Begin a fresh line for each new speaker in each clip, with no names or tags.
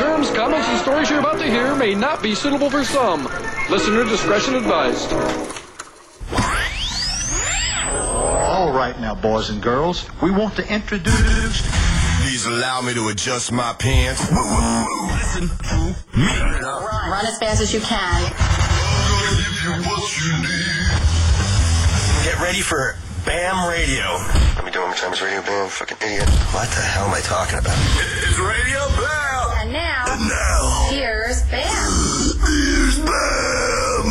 terms, comments, and stories you're about to hear may not be suitable for some. Listener discretion advised.
All right now, boys and girls, we want to introduce.
Please allow me to adjust my pants. Listen to me.
Run as fast as you can.
Get ready for BAM Radio. Let me do it one more time. It's Radio BAM. Fucking idiot. What the hell am I talking about?
Here's Bam.
here's BAM.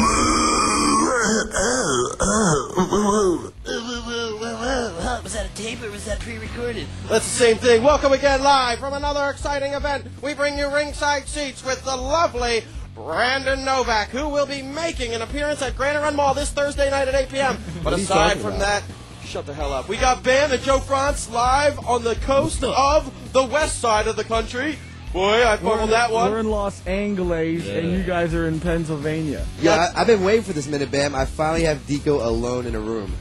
Was that a tape or was that pre-recorded?
That's the same thing. Welcome again, live from another exciting event. We bring you ringside seats with the lovely Brandon Novak, who will be making an appearance at Granite Run Mall this Thursday night at 8 p.m. But aside from that, shut the hell up. We got Bam and Joe Frantz live on the coast of the west side of the country. Boy, I fumbled that one.
We're in Los Angeles, and you guys are in Pennsylvania.
Yeah, I, I've been waiting for this minute, Bam. I finally have Deco alone in a room.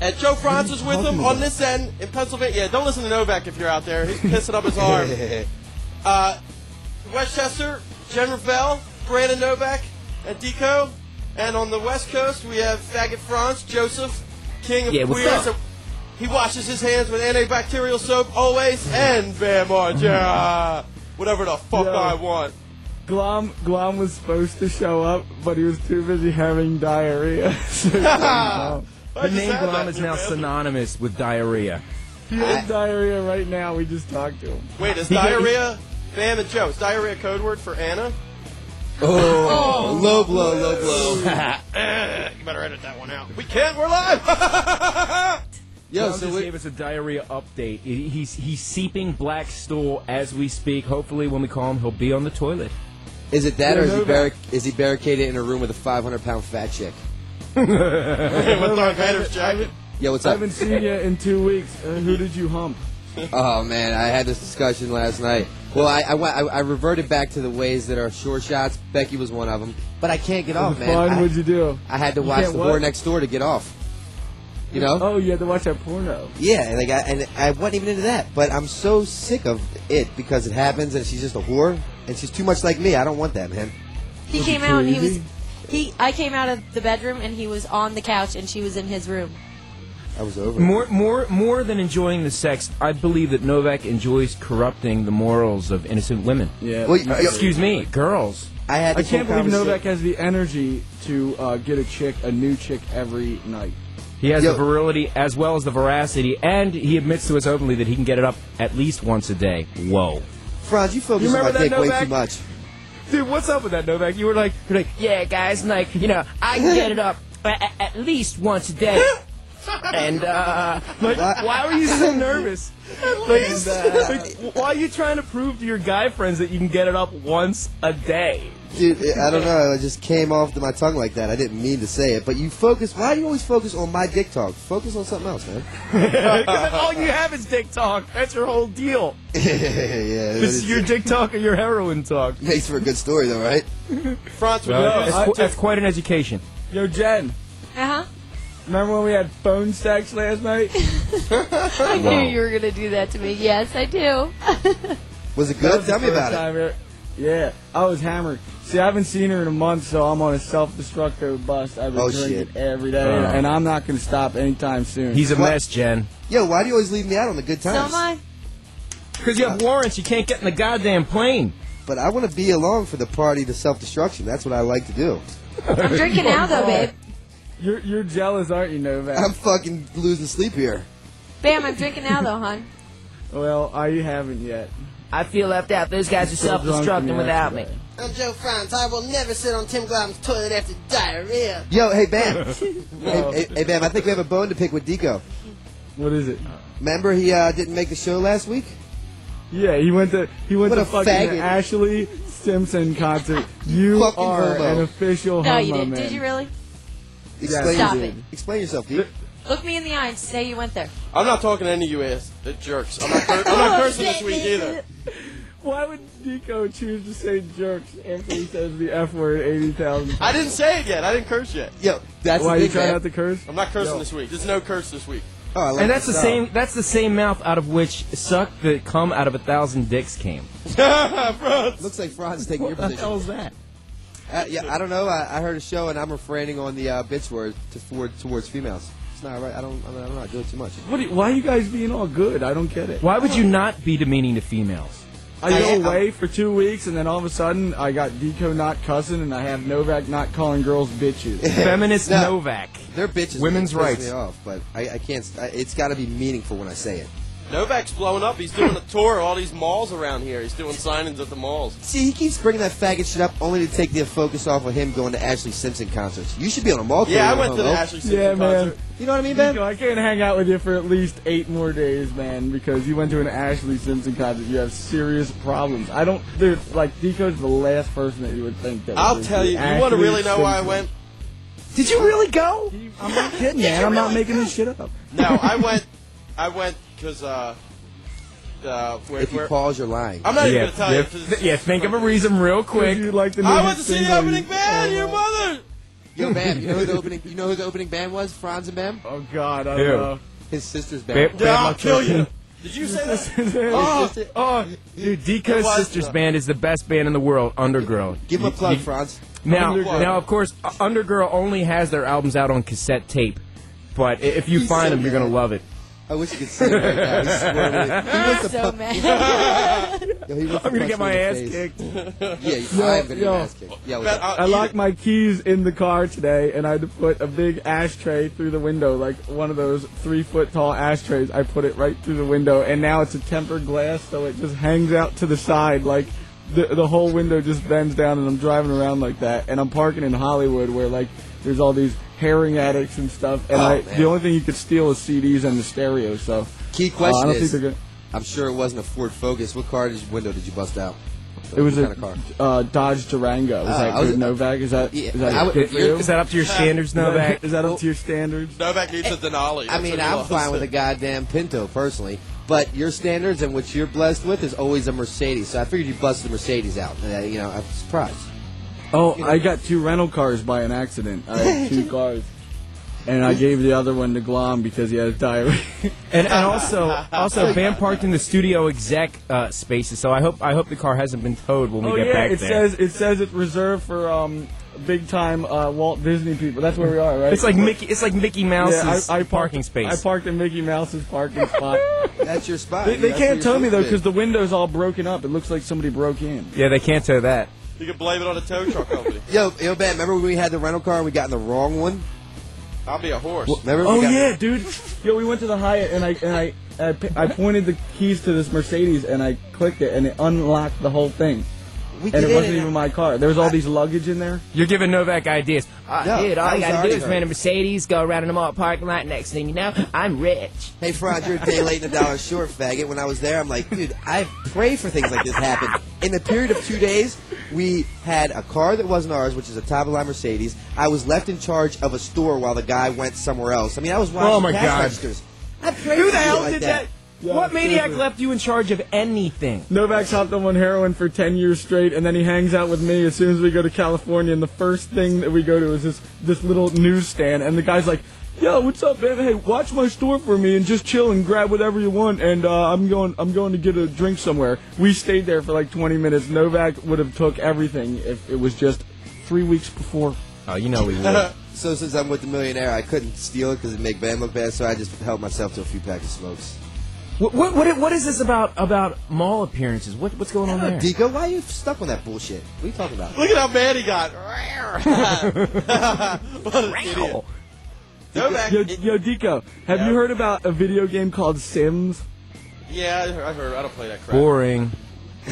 And Joe Frantz is with him on this end in Pennsylvania. Yeah, don't listen to Novak if you're out there. He's pissing up his arm. Uh, West Chester, Jen Rivell, Brandon Novak, and Deco. And on the West Coast, we have Faggot Frantz, Joseph, King of
Yeah, what's
Queers.
Up?
He washes his hands with antibacterial soap always, and Bam Margera. Whatever the fuck
Yo.
I want.
Glomb Glomb was supposed to show up, but he was too busy having diarrhea. so he couldn't come.
The name
had
Glomb is now
man.
synonymous with diarrhea.
he has diarrhea right now. We just talked to him.
Wait, is
He get-
diarrhea Bam and Joe? Is diarrhea code word for Anna?
Oh, oh low blow, low blow.
Eh, you better edit that one out. We can't. We're live.
Yo,
Tom
so
just
we,
gave us a diarrhea update. He's he's seeping black stool as we speak. Hopefully, when we call him, he'll be on the toilet.
is it that, or is he,
Novak.
barric- is he barricaded in a room with a 500 pound fat chick?
with Darth Vader's jacket.
Yeah, what's
I haven't seen you in two weeks. Uh, who did you hump?
Oh man, I had this discussion last night. Well, I, I, went- I, I reverted back to the ways that are short shots. Becky was one of them, but I can't get off, man.
fun?
I,
What'd you do?
I had to
You
watch the
what?
war next door to get off. You know?
Oh, you had to watch that porno.
Yeah, and like I, and I wasn't even into that, but I'm so sick of it because it happens, and she's just a whore, and she's too much like me. I don't want that, man.
He came out and he was he. I came out of the bedroom and he was on the couch and she was in his room.
I was over. it.
More more more than enjoying the sex, I believe that Novak enjoys corrupting the morals of innocent women.
Yeah.
Well, you-
Excuse me, girls.
I had.
I
This
can't
whole
believe
conversa-
Novak has the energy to uh, get a chick, a new chick every night.
He has
Yo.
the virility as well as the veracity, and he admits to us openly that he can get it up at least once a day. Whoa.
Frantz, you focus
You
on my
remember that,
dick way
Novak?
too much.
Dude, what's up with that, Novak? You were like, you're like, yeah, guys, like, you know, I can get it up at, at least once a day. And, uh, like, why were you so nervous? Like, like, why are you trying to prove to your guy friends that you can get it up once a day?
Dude, I don't know. It just came off to my tongue like that. I didn't mean to say it, but you focus. Why do you always focus on my dick talk? Focus on something else, man.
All you have is dick talk. That's your whole deal.
yeah, yeah.
This is your dick talk or your heroin talk.
makes for a good story, though, right?
Frantz would
That's, qu- that's quite an education.
Yo, Jen,
Uh huh.
remember when we had phone sex last night?
I knew you were gonna do that to me. Yes, I do.
Was it
That
good?
was the
Tell me
first
about it.
time ever- Yeah, I was hammered. See, I haven't seen her in a month, so I'm on a self-destructive bust. I've been
Oh,
drinking
shit.
every day,
Oh.
and I'm not going to stop anytime soon.
He's a
What?
mess, Jen.
Yo, why do you always leave me out on the good
So
times?
am I.
Because you have warrants, you can't get in the goddamn plane.
But I want to be along for the party to self-destruction. That's what I like to do.
I'm drinking now though, babe.
You're you're jealous, aren't you, Novak?
I'm fucking losing sleep here.
Bam, I'm drinking now though, hon.
well, I haven't yet.
I feel left out. Those guys are
Still drunk from
self-destructing without me.
Yesterday.
I'm Joe Frantz. I will never sit on Tim Glomb's toilet after diarrhea.
Yo, hey Bam. hey, hey, hey, Bam. I think we have a bone to pick with Deco.
What is it?
Remember he uh, didn't make the show last week?
Yeah, he went to he went
What
to
a
fucking
faggot.
Ashlee Simpson concert. You
Fucking
are
homo.
an official
No,
homo,
you didn't.
man.
Did you really?
Explain,
Stop
yourself.
it.
Explain yourself, Deke.
Look me in the eye and say you went there.
I'm not talking to any of you ass the jerks. I'm not, cur- I'm not cursing this week either.
Why would Nico choose to say jerks after he says the F word eighty thousand
I didn't say it yet. I didn't curse yet.
Yo, that's
Why
the
you
thing,
trying
man.
not to curse?
I'm not cursing
Yo.
this week. There's no curse this week.
Oh, I like
and that's the
style.
same. That's the same mouth out of which suck the cum out of a thousand dicks came.
Looks like Frantz is taking your
What the
position.
hell is that?
Uh, yeah, I don't know. I, I heard a show, and I'm refraining on the uh, bitch word to forward towards females. It's not right. I don't. I mean, I'm not doing too much.
What? do you- why are you guys being all good? I don't get it.
Why would you not be demeaning to females?
I go away for two weeks, and then all of a sudden, I got Deco not cussing, and I have Novak not calling girls bitches.
Feminist
No.
Novak.
They're bitches.
Women's
It pisses
rights.
Me off, but I, I can't. I, it's got to be meaningful when I say it.
Novak's blowing up. He's doing a tour of all these malls around here. He's doing signings at the malls.
See, he keeps bringing that faggot shit up only to take the focus off of him going to Ashlee Simpson concerts. You should be on a mall. Tour.
Yeah, I went to the. Ashlee Simpson
Yeah, man.
concert.
You know what I mean, Ben?
Deco, I can't hang out with you for at least eight more days, man, because you went to an Ashlee Simpson concert. You have serious problems. I don't, dude. Like Deco's the last person that you would think that.
I'll tell
do
you. You want to really know why I went?
Did you really go?
I'm not kidding, man. I'm not making this shit up.
No, I went. I went because uh, uh, where,
If you
where,
pause, you're lying.
I'm not even
yeah,
gonna tell
yeah,
you. 'cause-
yeah, think of a reason real quick.
You like the
I
new
went to see the opening
you-
band. Your mother.
Yo, Bam, you know who the opening? You know who the opening band was? Frantz and Bam.
Oh God, I don't know.
His sister's band.
Bam
Yeah, I'll kill you. Did you say that?
Oh, oh, dude,
It
Deco's sister's
the-
band is the best band in the world, Undergirl.
Give him a plug, Frantz.
Now,
Undergirl.
now, of course, uh, Undergirl only has their albums out on cassette tape, but if you
He's
find
so
them, you're gonna love it.
I wish you could see him right now. He's swirling. He wants to
so
pu-
mad.
Yo, he wants to
I'm gonna
punch
get
me
my
in the
ass
face.
kicked.
Yeah, I am gonna get
yo.
my ass kicked. Yeah, what's up?
I'll
I
eat
locked my keys in the car today, and I had to put a big ashtray through the window, like one of those three foot tall ashtrays. I put it right through the window, and now it's a tempered glass, so it just hangs out to the side, like the the whole window just bends down, and I'm driving around like that. And I'm parking in Hollywood, where like there's all these herring addicts and stuff, and
Oh,
I the only thing you could steal is CDs and the stereo. So
Key
uh,
question
I don't
is,
think they're good.
I'm sure it wasn't a Ford Focus. What car did you, window did you bust out?
It was a
kind of car?
uh, Dodge Durango. Is
Oh,
that good, Novak? Is that
Yeah,
is that
would-
good
you're-
Is that up to your standards, Novak?
Is that up to your standards?
Novak needs a Denali.
I mean, I'm
lost.
fine with a goddamn Pinto personally, but your standards and what you're blessed with is always a Mercedes. So I figured you busted the Mercedes out. Uh, you know, I'm surprised.
Oh, I got two rental cars by an accident. I had two cars. And I gave the other one to Glomb because he has diarrhea.
And, and also, also, Bam parked in the studio exec uh, spaces. So I hope I hope the car hasn't been towed when we
oh
get
yeah,
back
it
there.
says it says it's reserved for um big time uh, Walt Disney people. That's where we are, right?
it's like Mickey. It's like Mickey Mouse's
yeah, I, I parked,
parking space.
I parked in Mickey Mouse's parking spot.
That's your spot.
they they can't tow me though because the window's all broken up. It looks like somebody broke in.
yeah, they can't tow that.
You can blame it on the tow truck company.
Yo, yo, Ben, remember when we had the rental car and we got in the wrong one?
I'll be a horse.
Remember?
Oh
we got
yeah, dude. Yo, we went to the Hyatt and I and I I, p- I pointed the keys to this Mercedes and I clicked it and it unlocked the whole thing.
We
And it wasn't
and-
even my car. There was all these luggage in there.
You're giving Novak ideas. Uh,
No,
dude, all
I
you gotta do
already
is rent a Mercedes, go around in the mall parking lot. Next thing you know, I'm rich.
Hey, Franz, you're a day late and a dollar short, faggot. When I was there, I'm like, dude, I pray for things like this happen. In the period of two days, we had a car that wasn't ours, which is a top of line Mercedes. I was left in charge of a store while the guy went somewhere else. I mean, I was watching
Oh, my
cash
God.
registers. I pray
Who the hell
like
did
that?
that? what maniac left you in charge of anything?
Novak's hopped on one heroin for 10 years straight, and then he hangs out with me as soon as we go to California, and the first thing that we go to is this, this little newsstand, and the guy's like, Yo, what's up, man? Hey, watch my store for me and just chill and grab whatever you want. And uh, I'm going, I'm going to get a drink somewhere. We stayed there for like 20 minutes. Novak would have took everything if it was just three weeks before.
Oh, you know we would.
So since I'm with the millionaire, I couldn't steal it because it'd make Ben look bad, so I just held myself to a few packs of smokes.
what, what, what, what is this about about mall appearances? What, what's going on there?
Dico, why are you stuck on that bullshit? What are you talking about?
Look at how mad he got. what an idiot. Novak.
Yo,
it-
yo, Dico, have
Yeah.
you heard about a video game called Sims?
yeah, I heard, I heard. I don't play that crap.
Boring.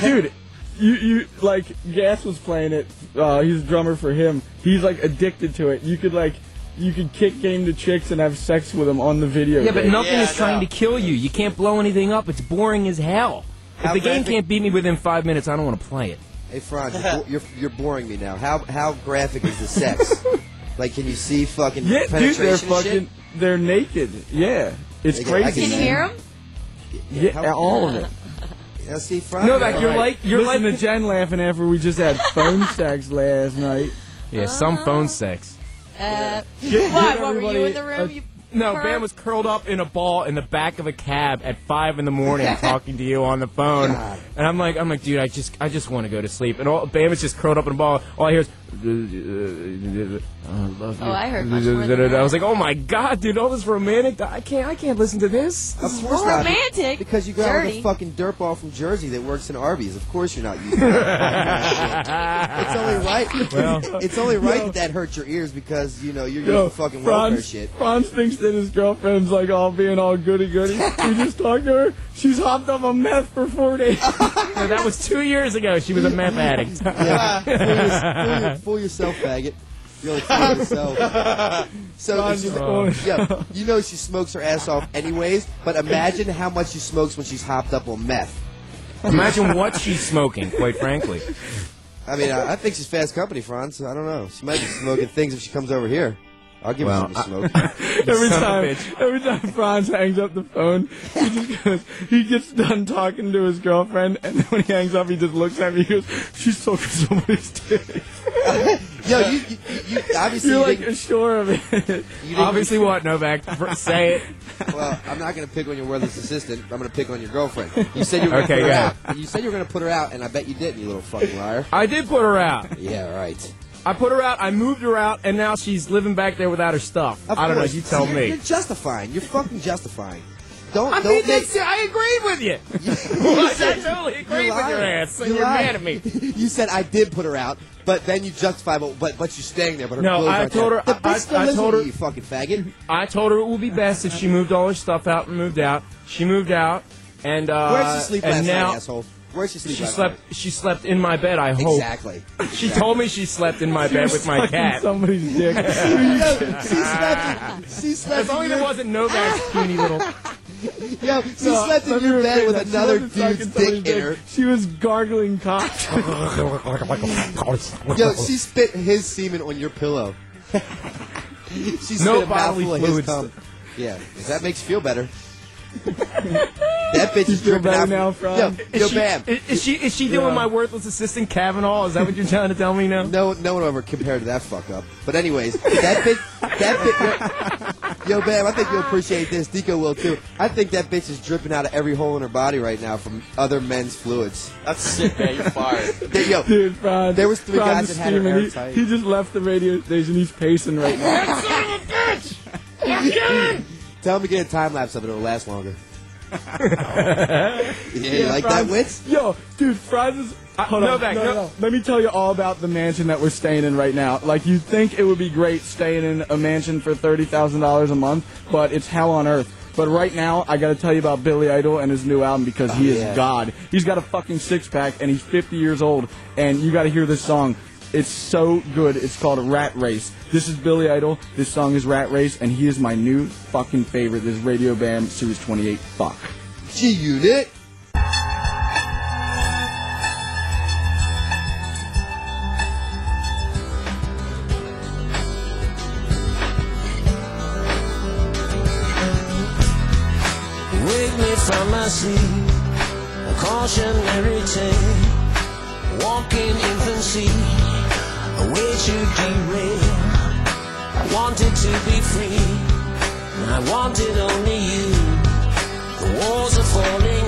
dude you you like gas was playing it uh he's a drummer for him he's like addicted to it you could like you could kick game to chicks and have sex with them on the video
Yeah, but nothing
Yeah,
is trying
no.
to kill you. You can't blow anything up. It's boring as hell. If the game can't beat me within five minutes, I don't want to play it.
Hey, Frantz, you're, you're, you're boring me now. How how graphic is the sex? like, can you see fucking
yeah dude they're fucking
shit?
they're naked yeah it's
They get- I
crazy
can
Can you
man.
hear them.
yeah
How-
all of it
Yeah, see, Frantz.
No, like you're like you're
listen
like
to Jen laughing after we just had phone sex last night
yeah, some phone sex.
Uh,
Give-
why?
give
What were you in the room?
a-
You,
No,
Her-
Bam was curled up in a ball in the back of a cab at five in the morning, talking to you on the phone. And I'm like, I'm like, dude, I just, I just want to go to sleep. And all, Bam is just curled up in a ball. All I hear is, I love you.
Oh, I heard much more than
I was like, oh my god, dude, all this romantic. I can't, I can't listen to this.
Of course not.
romantic.
Because you got
Dirty.
a fucking dirtball from Jersey that works in Arby's. Of course you're not using that. it's only right.
Well.
it's only right that that hurts your ears because you know you're
Yo,
using the fucking welfare shit.
Frantz thinks that his girlfriend's like all being all goody goody. we just talked to her. She's hopped up on meth for four days.
No, that was two years ago. She was a meth addict.
Yeah, fool, your- fool your- fool yourself, faggot. You only fool yourself. So,
Frantz
if
is
you- uh,
going-
yeah, you know she smokes her ass off anyways. But imagine how much she smokes when she's hopped up on meth.
Imagine what she's smoking, quite frankly.
I mean, I, I think she's fast company, Frantz. I don't know. She might be smoking things if she comes over here. I'll give
Well,
her something to smoke.
every
Son of a
time, every time Frantz hangs up the phone, he just goes, he gets done talking to his girlfriend, and then when he hangs up, he just looks at me. He goes, "She's sucking somebody's dick."
Yo, you, you, you obviously
You're
you
like
didn't-
sure of it.
you didn't-
Obviously, what, Novak? Say it.
Well, I'm not going to pick on your worthless assistant. I'm going to pick on your girlfriend. You said you were going to
Okay,
put her out. You said you were going to put her out, and I bet you didn't, you little fucking liar.
I did put her out.
Yeah, right.
I put her out. I moved her out, and now she's living back there without her stuff.
Of
I don't know. You tell
You're-
me.
You're justifying. You're fucking justifying. Don't
I
don't
mean,
make.
I agreed with you.
You
I
said-
totally agreed
you're
with your ass, and
You're
you're mad at me.
You said I did put her out, but then you justify, but but, but she's staying there. But her
No, I told her-
The
I- I
lives
told her-
you, you fucking faggot.
I told her it would be best if she moved all her stuff out and moved out. She moved out, and uh,
Where'd she sleep
and
last
now
night, asshole? Where'd she sleep
she
last
slept.
night?
She slept in my bed. I hope.
Exactly.
She told me she slept in my bed with my
Sucking
cat.
somebody's dick.
she slept. She slept.
As long
in
as it wasn't Novak's puny little.
Yo, she
No,
slept
let
in
me
your bed with another
wasn't sucking
dude's
somebody's
dick in her.
She was gargling cock.
Yo, she spit his semen on your pillow. she spit
No
a
bodily
mouthful of his
fluids.
cum. Yeah, if that makes you feel better. That bitch is dripping out.
now,
from, yo,
Is
yo,
she,
bam.
Is, is she is she doing
Yeah.
my worthless assistant Kavanaugh? Is that what you're trying to tell me now?
No, no one ever compared to that fuck up. But anyways, that bitch, that bitch, yo, yo, bam. I think you'll appreciate this. Dico will too. I think that bitch is dripping out of every hole in her body right now from other men's fluids.
That's sick, man. You're fired.
There- yo,
Dude, Frantz,
There was three
Frantz
guys that had her
steaming. He- He, just left the radio station. He's pacing right now. That son of a bitch!
Tell him to get a time lapse of it. It'll last longer. Yeah, you like that,
Frantz-
Wits?
Yo, dude, Frantz is. Uh, hold
no,
on,
back,
no,
no.
no. Let me tell you all about the mansion that we're staying in right now. Like, you'd think it would be great staying in a mansion for $30,000 a month, but it's hell on earth. But right now, I gotta tell you about Billy Idol and his new album because he
Oh, yeah.
is God. He's got a fucking six pack and he's 50 years old, and you gotta hear this song. It's so good. It's called Rat Race. This is Billy Idol. This song is Rat Race, and he is my new fucking favorite. This Radio Bam Series 28. Fuck.
G Unit.
Wake me from my sleep, a cautionary tale. Walking infancy, a way to derail. I wanted to be free, and I wanted only you. The walls are falling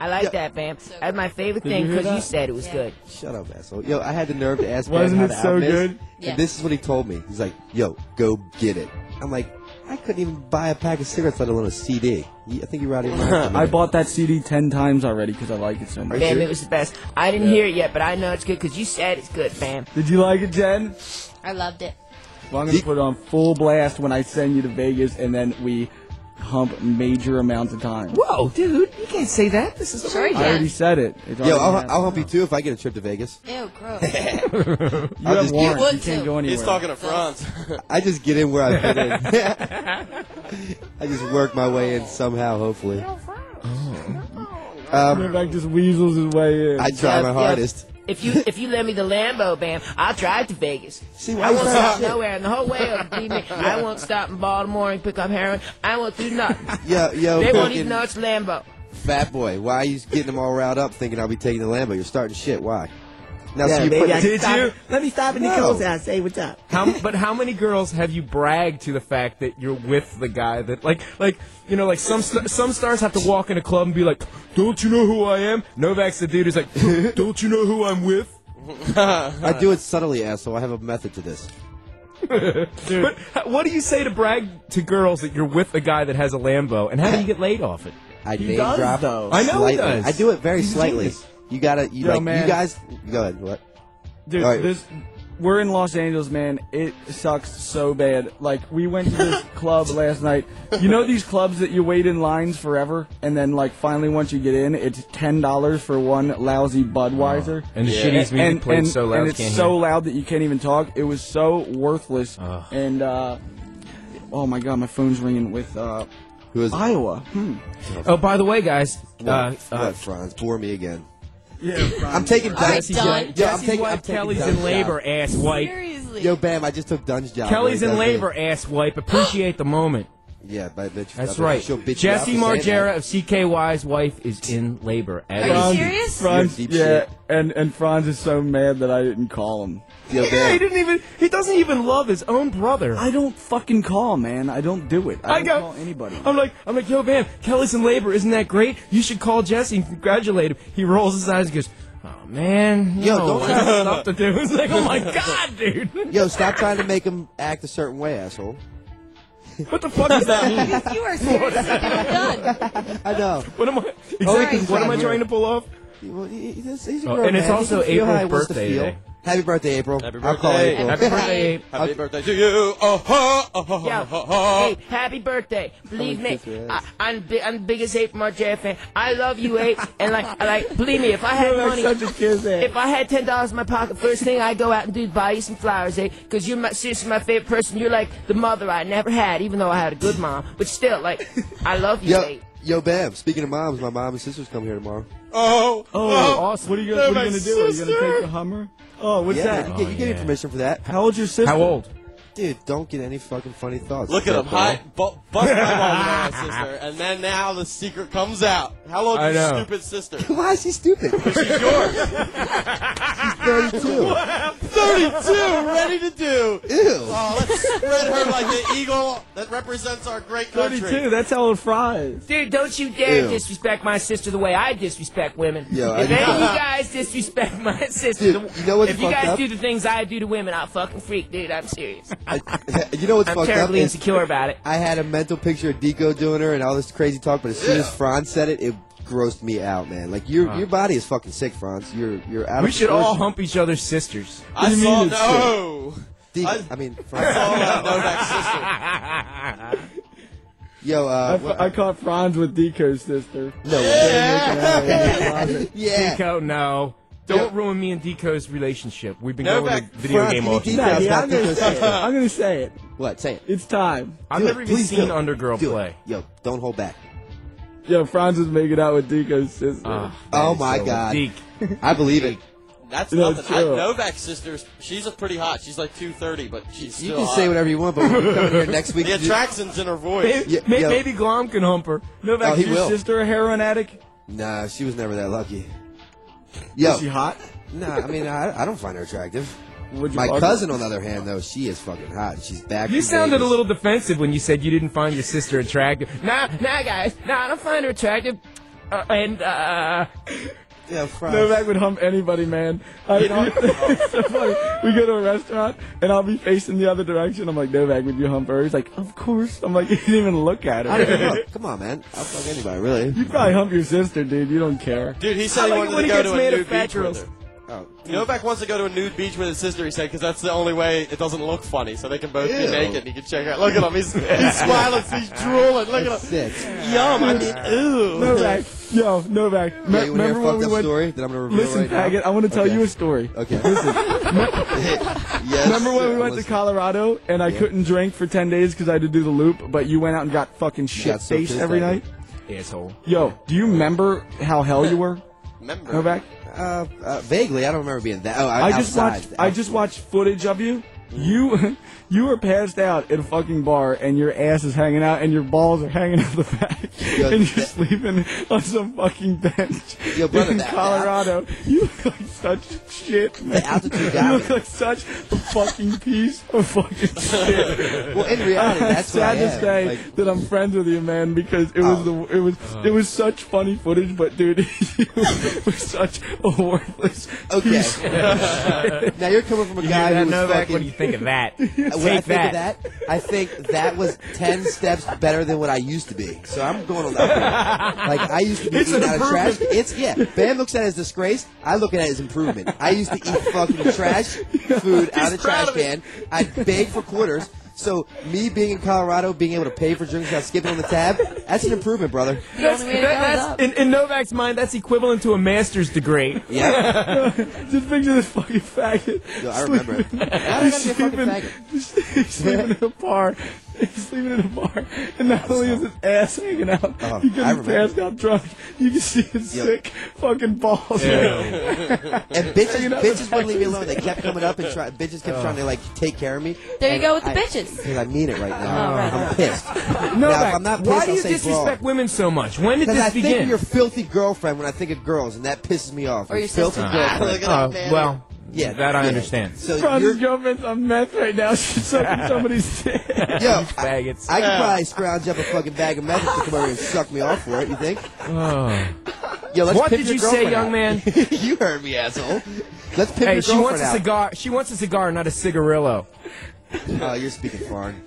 listen
like
to
that.
that?
I like that, Bam. That's my favorite thing because you
that?
said it was good.
Shut up, asshole. Yo, I had the nerve to ask
Wasn't
Bam
it
how the
so
album is,
good?
Yeah.
And this is what he told me. He's like, yo, go get it. I'm like, I couldn't even buy a pack of cigarettes, let alone a CD. I think you're out of your mind.
I bought that CD ten times already because I like it so much.
Bam, it was the best. I didn't hear it yet, but I know it's good because you said it's good, Bam.
Did you like it, Jen?
I loved it.
Well, I'm gonna put it on full blast when I send you to Vegas, and then we hump major amounts of time.
Whoa, dude, you can't say that. This is
Sure you
I already said it. It's
Yo,
already
I'll,
happened.
I'll help you too if I get a trip to Vegas.
Ew, gross.
You
I'll
have
just-
warrants.
You
You,
would
can't
too.
go anywhere.
He's talking to Frantz.
I just get in where I fit in. I just work my way in somehow, hopefully. Um,
Novak just weasels his way in.
I try
Yeah,
my
yeah.
hardest.
If you if you let me the Lambo, Bam, I'll drive to Vegas.
See, why
I won't stop nowhere, and the whole way, believe me, I won't stop in Baltimore and pick up heroin. I won't do nothing.
Yo, yo,
they won't even know it's Lambo.
fat boy. Why are you getting them all riled up thinking I'll be taking the Lambo? You're starting shit. Why? Now,
Yeah,
so you
baby,
put,
Did you?
it. Let me stop at
No.
Nicole's house. Say what's up.
How, but how many girls have you bragged to the fact that you're with the guy that like like you know like some st- some stars have to walk in a club and be like, don't you know who I am? Novak's the dude who's like, don't you know who I'm with?
I do it subtly, asshole. I have a method to this.
But what do you say to brag to girls that you're with a guy that has a Lambo, and how do you get laid off it?
I
He
name
does,
drop
though.
I know he does.
I do it very
He's a
slightly.
Genius.
You gotta, you
Yo,
like,
man.
you guys. Go ahead. What?
Dude,
All right.
this we're in Los Angeles, man. It sucks so bad. Like we went to this club last night. You know these clubs that you wait in lines forever, and then like finally once you get in, it's ten dollars for one lousy Budweiser.
And the shittiest music
and,
played
and,
so loud
and it's
can't
so
hear.
loud that you can't even talk. It was so worthless. And uh, oh my god, my phone's ringing with uh,
Who is?
Iowa. Hmm.
Oh, by the way, guys,
What?
uh, uh,
what, Frantz? Bore me again.
Yeah,
I'm taking
All right,
Dunn's.
done.
Yo, I'm
Jesse's
taking. I'm
wife
taking
Kelly's
Dunn's
in labor,
job.
ass wipe.
Seriously.
Yo, Bam! I just took Dunn's job.
Kelly's
What
in
he does
labor, ass wipe. Appreciate the moment.
Yeah, by bitch.
That's
I
right.
She'll bitch you out
Jesse
for saying
Margera of CKY's wife is in labor. As
Are you
speak.
serious?
Frantz,
Deep
yeah,
shit.
and and Frantz is so mad that I didn't call him.
that.
Yeah, he
Bam.
didn't even. He doesn't even love his own brother.
I don't fucking call, man. I don't do it. I
I
don't
go-
call anybody.
I'm like, I'm like, yo, Bam, Kelly's in labor. Isn't that great? You should call Jesse and congratulate him. He rolls his eyes and goes, oh man,
Yo,
no,
don't-
I got stuff to do. It's like, oh my god, dude.
Yo, stop trying to make him act a certain way, asshole.
What the fuck does that mean?
If you are serious, you were done.
I know.
What am I? Oh, exactly.
Sorry,
what am I trying to pull off?
Well, he's, he's a
Oh,
grown
and it's also
He can feel how he
April's
wants to
birthday
feel.
today.
Happy birthday, April.
Happy
I'll call
birthday.
April.
Happy birthday, Abe.
Happy birthday to you. Oh, ho, oh, ho, ho,
Yo,
ho, ho.
Abe, happy birthday. Believe me, I, I'm, bi- I'm the biggest Ape Margera fan. I love you, Ape. And like, I like, believe me, if I had
You're
money,
like such a kiss ass.
if I had ten dollars in my pocket, first thing I'd go out and do is buy you some flowers, eh? Because you're my seriously my favorite person. You're like the mother I never had, even though I had a good mom. But still, like, I love you,
Yo,
Ape.
yo, Bam. Speaking of moms, my mom and sisters come here tomorrow.
Oh,
Oh, awesome. What are you what are you gonna do? Are you gonna take the Hummer? Oh, what's
yeah,
that?
you, get, you oh, get
yeah.
permission for that.
How old's your sister?
How old?
Dude, don't get any fucking funny thoughts.
Look at him,
bro.
hi, bu- bust my balls, my sister, and then now the secret comes out. How old
I
is your stupid sister?
Why is he stupid?
She's yours.
She's 32.
32, ready to do.
Ew.
Oh, let's spread her like an eagle that represents our great country.
32. That's how old Fry is.
Dude, don't you dare
Ew.
disrespect my sister the way I disrespect women.
Yo, I
if
just-
any of you guys disrespect my sister,
Dude,
the-
you know what's
if you
fucked
guys
up?
do the things I do to women, I'll fucking freak, dude. I'm serious.
I, you know what's
I'm
fucked
terribly
is
insecure about it.
I had a mental picture of Deco doing her and all this crazy talk, but as soon as Frantz said it, it grossed me out, man. Like your your body is fucking sick, Frantz. You're you're out
We
of
should all hump each other's sisters.
I
do you
saw
mean it's
no.
Deke-
I-
I, mean,
I
Frantz.
saw that Novak sister.
Yo,
I,
uh,
f- I caught Frantz with Deco's sister.
no, yeah.
Deco, no. Don't ruin me and Deco's relationship. We've been
No,
going
back-
to video
Frantz,
game
you need
auctions.
Deco.
Nah, yeah, I'm gonna say it. I'm gonna say it.
What? Say it.
It's time.
I've
Do
never
it.
even
Please
seen
do it.
Undergirl
Do
play.
it. Yo, don't hold back.
Yo, Frantz is making out with Deco's sister.
Ah,
Oh my
so
god,
Deke.
I believe it.
That's
No,
nothing. I. Novak's sister, she's a pretty hot. She's like 230, but she's
You can
hot.
say whatever you want, but when you come in here next week,
The attraction's in her voice.
Maybe,
Yeah,
may- maybe Glomb can hump her.
Novak,
Oh, he
your
will.
sister a heroin addict?
nah, she was never that lucky. Yo,
Is she hot?
nah, I mean, I, I don't find her attractive.
Would you
My cousin, on the other hand, though, she is fucking hot. She's back.
You sounded a little defensive when you said you didn't find your sister attractive.
Nah, nah, guys. Nah, I don't find her attractive. Uh, and, uh,
Yeah, Frantz.
Novak would hump anybody, man. I, it's so funny. We go to a restaurant and I'll be facing the other direction. I'm like, Novak, would you hump her? He's like, of course. I'm like, you didn't even look at
I don't even
her.
Come on, man. I'll fuck anybody, really.
You probably hump your sister, dude. You don't care.
Dude, he
I
said he
like
wanted
when
to
he
go
gets
to a
made of fat
beach with
girls.
her.
Oh,
Novak wants to go to a nude beach with his sister. He said because that's the only way it doesn't look funny, so they can both
Ew.
be naked. and He can check out. Look at him. He's, he's smiling. He's drooling. Look at him.
sick.
Yum. I mean, ooh.
Novak, yo, Novak.
Yeah,
me-
you want to hear
remember when we went?
story that I'm going to reveal
Listen,
right now?
faggot, I want to tell
Okay.
you a story.
Okay. Listen. yes.
Remember when we
sir,
went to. Colorado and I couldn't drink for 10 days because I had to do the loop, but you went out and got fucking shit
got so
faced every night?
Asshole.
Yo, do you remember how hell you were,
Remember.
Novak?
Uh, uh, vaguely, I don't remember being that. Oh,
I just
outside.
watched. I just watched footage of you. You, you were passed out in a fucking bar, and your ass is hanging out, and your balls are hanging out the back,
Yo,
and you're
that-
sleeping on some fucking bench
Yo, brother,
in
that-
Colorado. You look like such shit. Man.
altitude
You look
me.
like such a fucking piece of fucking shit.
Well, in reality,
I'm
that's what I
sad to
am.
say
Like-
that I'm friends with you, man, because it was
Oh.
the it was it was such funny footage, but dude, you were such a worthless
Okay.
piece.
now you're coming from a
You
guy
hear that,
who was fucking.
What do you think of that?
When I
Take
think of
that.
that, I think that was ten steps better than what I used to be. So I'm going on that. Like I used to be
It's
eating out of trash. It's yeah. Bam looks at it as disgrace. I look at it as improvement. I used to eat fucking trash food out of the trash
of
can. I'd beg for quarters. So me being in Colorado, being able to pay for drinks without skipping on the tab, that's an improvement, brother.
The only way to go is
That- that's, in, in Novak's mind, that's equivalent to a master's degree.
Yeah.
Just picture this fucking faggot.
Yo, I remember it.
sleeping-
Why did I gotta be fucking
sleeping-
faggot?
He's sleeping in a bar, He's sleeping in a bar, and not only is his ass hanging out
Oh,
because
I
his
remember.
pants got drunk, you can see his
Yep.
sick fucking balls.
And bitches,
Hanging out
bitches
the
wouldn't leave me alone. They kept coming up and try. Bitches kept trying to like take care of me.
There you
And
go with the
I-
bitches.
Because I mean it right now.
Oh, right,
I'm pissed.
Novak,
now, if I'm not pissed,
why do
I'll
you
say
disrespect
brawl.
women so much? When did
Because
this
I think
begin?
of your filthy girlfriend when I think of girls, and that pisses me off.
Or your
filthy
sister.
girlfriend.
Look at
Uh,
that man.
well,
Yeah,
that I
yeah.
understand.
So
Frantz's
you're,
girlfriend's on meth right now. She's sucking somebody's dick.
yo, I,
Faggots.
I could probably scrounge up a fucking bag of meth to come over and suck me off for it. You think?
Oh.
Yo, let's
What did you say,
girlfriend
young
out.
man?
you heard me, asshole. Let's pimp
Hey,
your
she wants a
out.
cigar. She wants a cigar, not a cigarillo.
Oh, you're speaking foreign.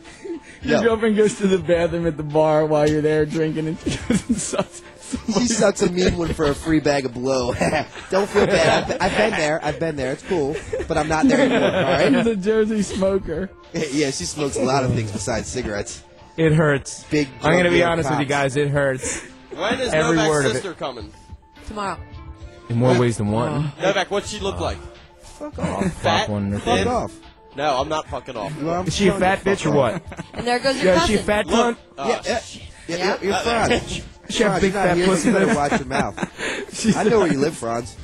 Your
Yo,
girlfriend goes to the bathroom at the bar while you're there drinking, and she goes and sucks.
She sucks a mean one for a free bag of blow. Don't feel bad. I've, I've been there. I've been there. It's cool, but I'm not there anymore. All right?
She's a Jersey smoker.
Yeah, she smokes a lot of things besides cigarettes.
It hurts.
Big.
I'm gonna be
drug
honest with you guys. It hurts
When is
Every
Novak's
word of it.
sister coming?
Tomorrow.
in more ways than one. Uh-huh.
Novak, what's she look uh, like?
Fuck off.
Fat?
Fuck
thin?
off.
No, I'm not fucking off.
Well,
Is she a fat bitch or what?
And there goes your
Yeah, is she a fat cunt?
Oh,
Yeah, yeah, yeah,
Yeah.
You're, you're Frantz.
She have
Frantz,
big
you're
fat pussy.
You better watch your mouth. I know where you live, Frantz.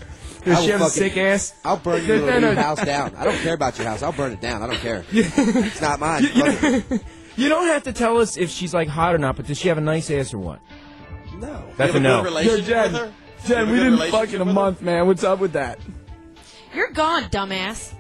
Does
I
she
will
have a sick ass?
I'll burn your
no,
new
no.
house down. I don't care about your house. I'll burn it down. I don't care. it's not mine. Fuck it.
You don't have to tell us if she's like hot or not, but does she have a nice ass or what?
No.
That's
You
a
have
no.
Yo, Jen,
with her? You
Jen, we didn't fuck in a
with her?
month, man. What's up with that?
You're gone, dumbass.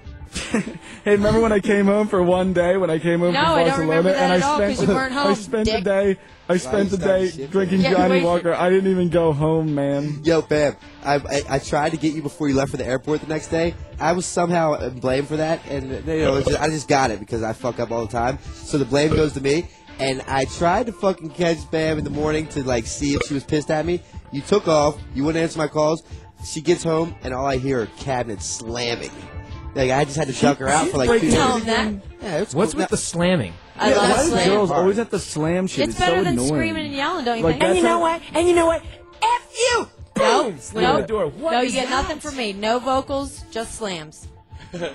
Hey, remember when I came home for one day when I came home
No,
from
I don't
Barcelona
remember that
and I
at all,
spent
'cause you weren't
I
home,
spent the
dick.
day I spent the day
shit,
drinking
man.
Johnny
Yeah,
Walker. I didn't even go home, man.
Yo, Bam, I, I I tried to get you before you left for the airport the next day. I was somehow blamed for that, and you know, it's just- I just got it because I fuck up all the time. So the blame goes to me. And I tried to fucking catch Bam in the morning to like see if she was pissed at me. You took off. You wouldn't answer my calls. She gets home, and all I hear are cabinets slamming. Like I just had to duck her out for like two
Tell
minutes.
him that.
Yeah, it's
What's
cool.
with the slamming?
I
Yeah,
love
why do
slam.
girls always have to slam shit?
It's better
so
than
annoying.
screaming and yelling, don't you
Like,
think?
that's how-
what? And you know what? F you!
No,
Boom! Slam
no,
the door. What
no, you get
that?
nothing from me. No vocals, just slams.
and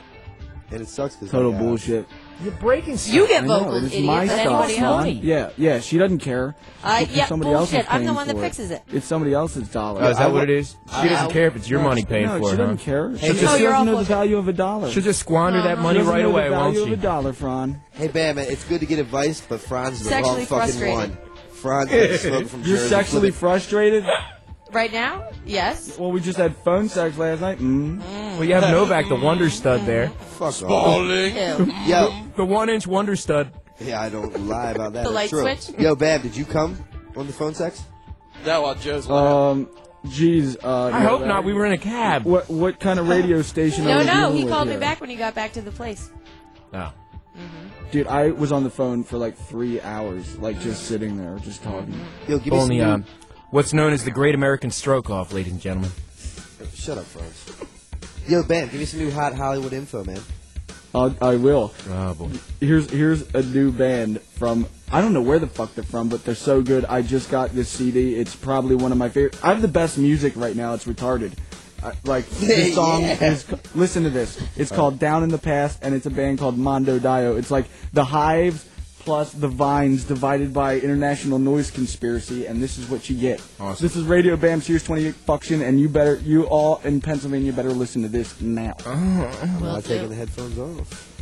it sucks because
Total bullshit.
You're breaking stuff.
You get
I know, it's
idiot,
my
but
stuff,
anybody else.
son. Yeah, yeah, she doesn't care.
Uh, I-
It's
yeah,
somebody else is
bullshit. I'm the one that fixes it.
It's somebody else's dollar.
Oh, is
I
that what
would-
it is? She doesn't uh, care if it's your money paying
no,
for
she
it, She
doesn't
huh?
care.
Hey,
She
no,
just
you're
doesn't know the value of a dollar.
She'll just squander that money
She doesn't
right
know
away,
the value
won't
of a dollar, Fran.
Hey, Bam, it's good to get advice, but Frantz is the
Sexually
wrong fucking one. Frantz from
You're
Jersey.
sexually frustrated?
Right now? Yes.
Well, we just had phone sex last night. Mm.
Well, you have Novak, the wonder stud there.
it. Fuck off.
Ew.
Yo,
The one inch wonder stud.
yeah, I don't lie about that.
The
That's
light
true.
switch?
Yo, Bab, did you come on the phone sex?
That while Joe's laughing.
Um, geez. Uh,
I hope not. We were in a cab.
What what kind of radio station? are
No,
we
no,
dealing
he
with
called me
here?
back when he got back to the place.
Oh.
Dude, I was on the phone for like three hours, like just sitting there, just talking.
Yo, give me
Only
some.
um, what's known as the Great American Stroke Off, ladies and gentlemen.
Shut up, Frantz. Yo, Ben, give me some new hot Hollywood info, man.
I'll, I will.
Oh boy.
Here's here's a new band from I don't know where the fuck they're from, but they're so good. I just got this CD. It's probably one of my favorite. I have the best music right now. It's retarded. I, like this song
Yeah.
is. Listen to this. It's called "Down in the Past" and it's a band called Mando Diao. It's like the Hives plus the Vines divided by International Noise Conspiracy, and this is what you get.
Awesome.
This is Radio Bam Series 28 Function, and you better, you all in Pennsylvania better listen to this now.
I'm
Will
not
do.
taking the headphones off.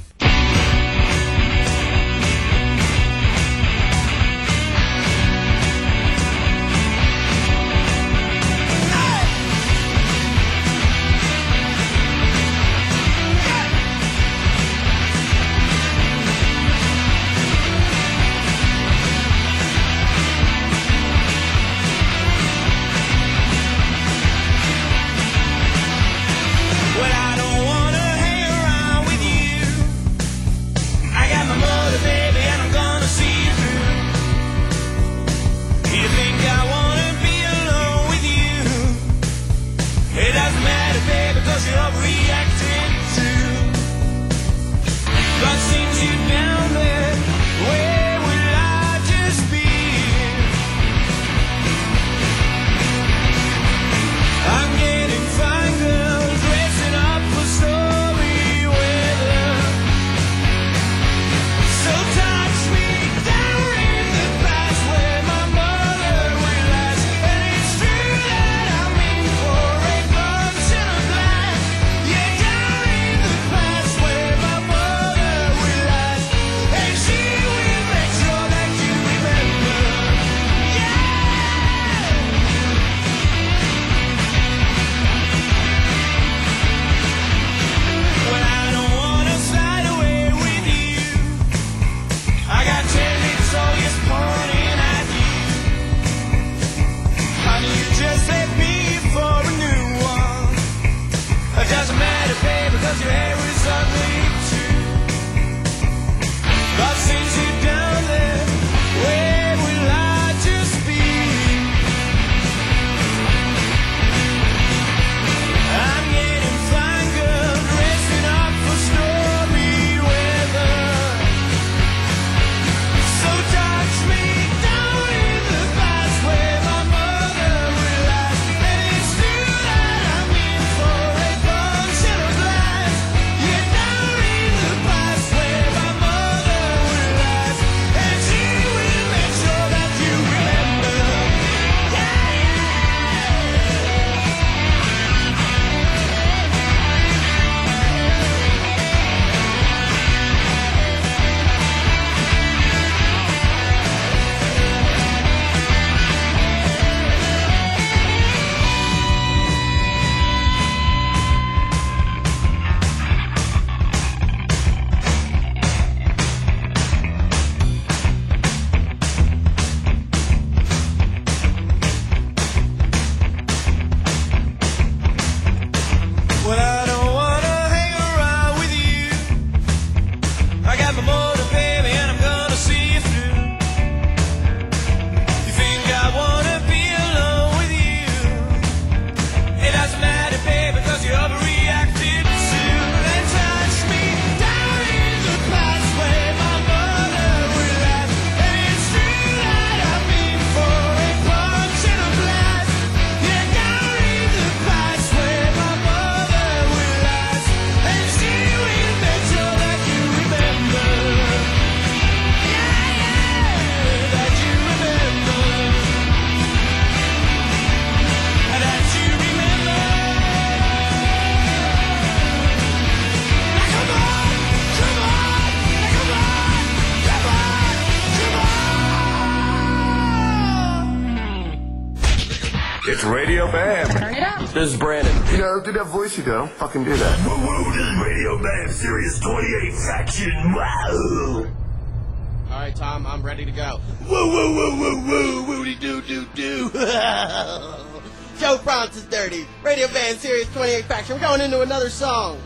Is Brandon. You know, do that voice you do. Don't fucking do that. Woo woo, this is Radio Bam, Sirius 28 Faction. Wow.
All right, Tom, I'm ready to go.
Woo woo woo woo woo woody doo doo doo.
Joe Bronx is dirty. Radio Bam Sirius 28 Faction. We're going into another song.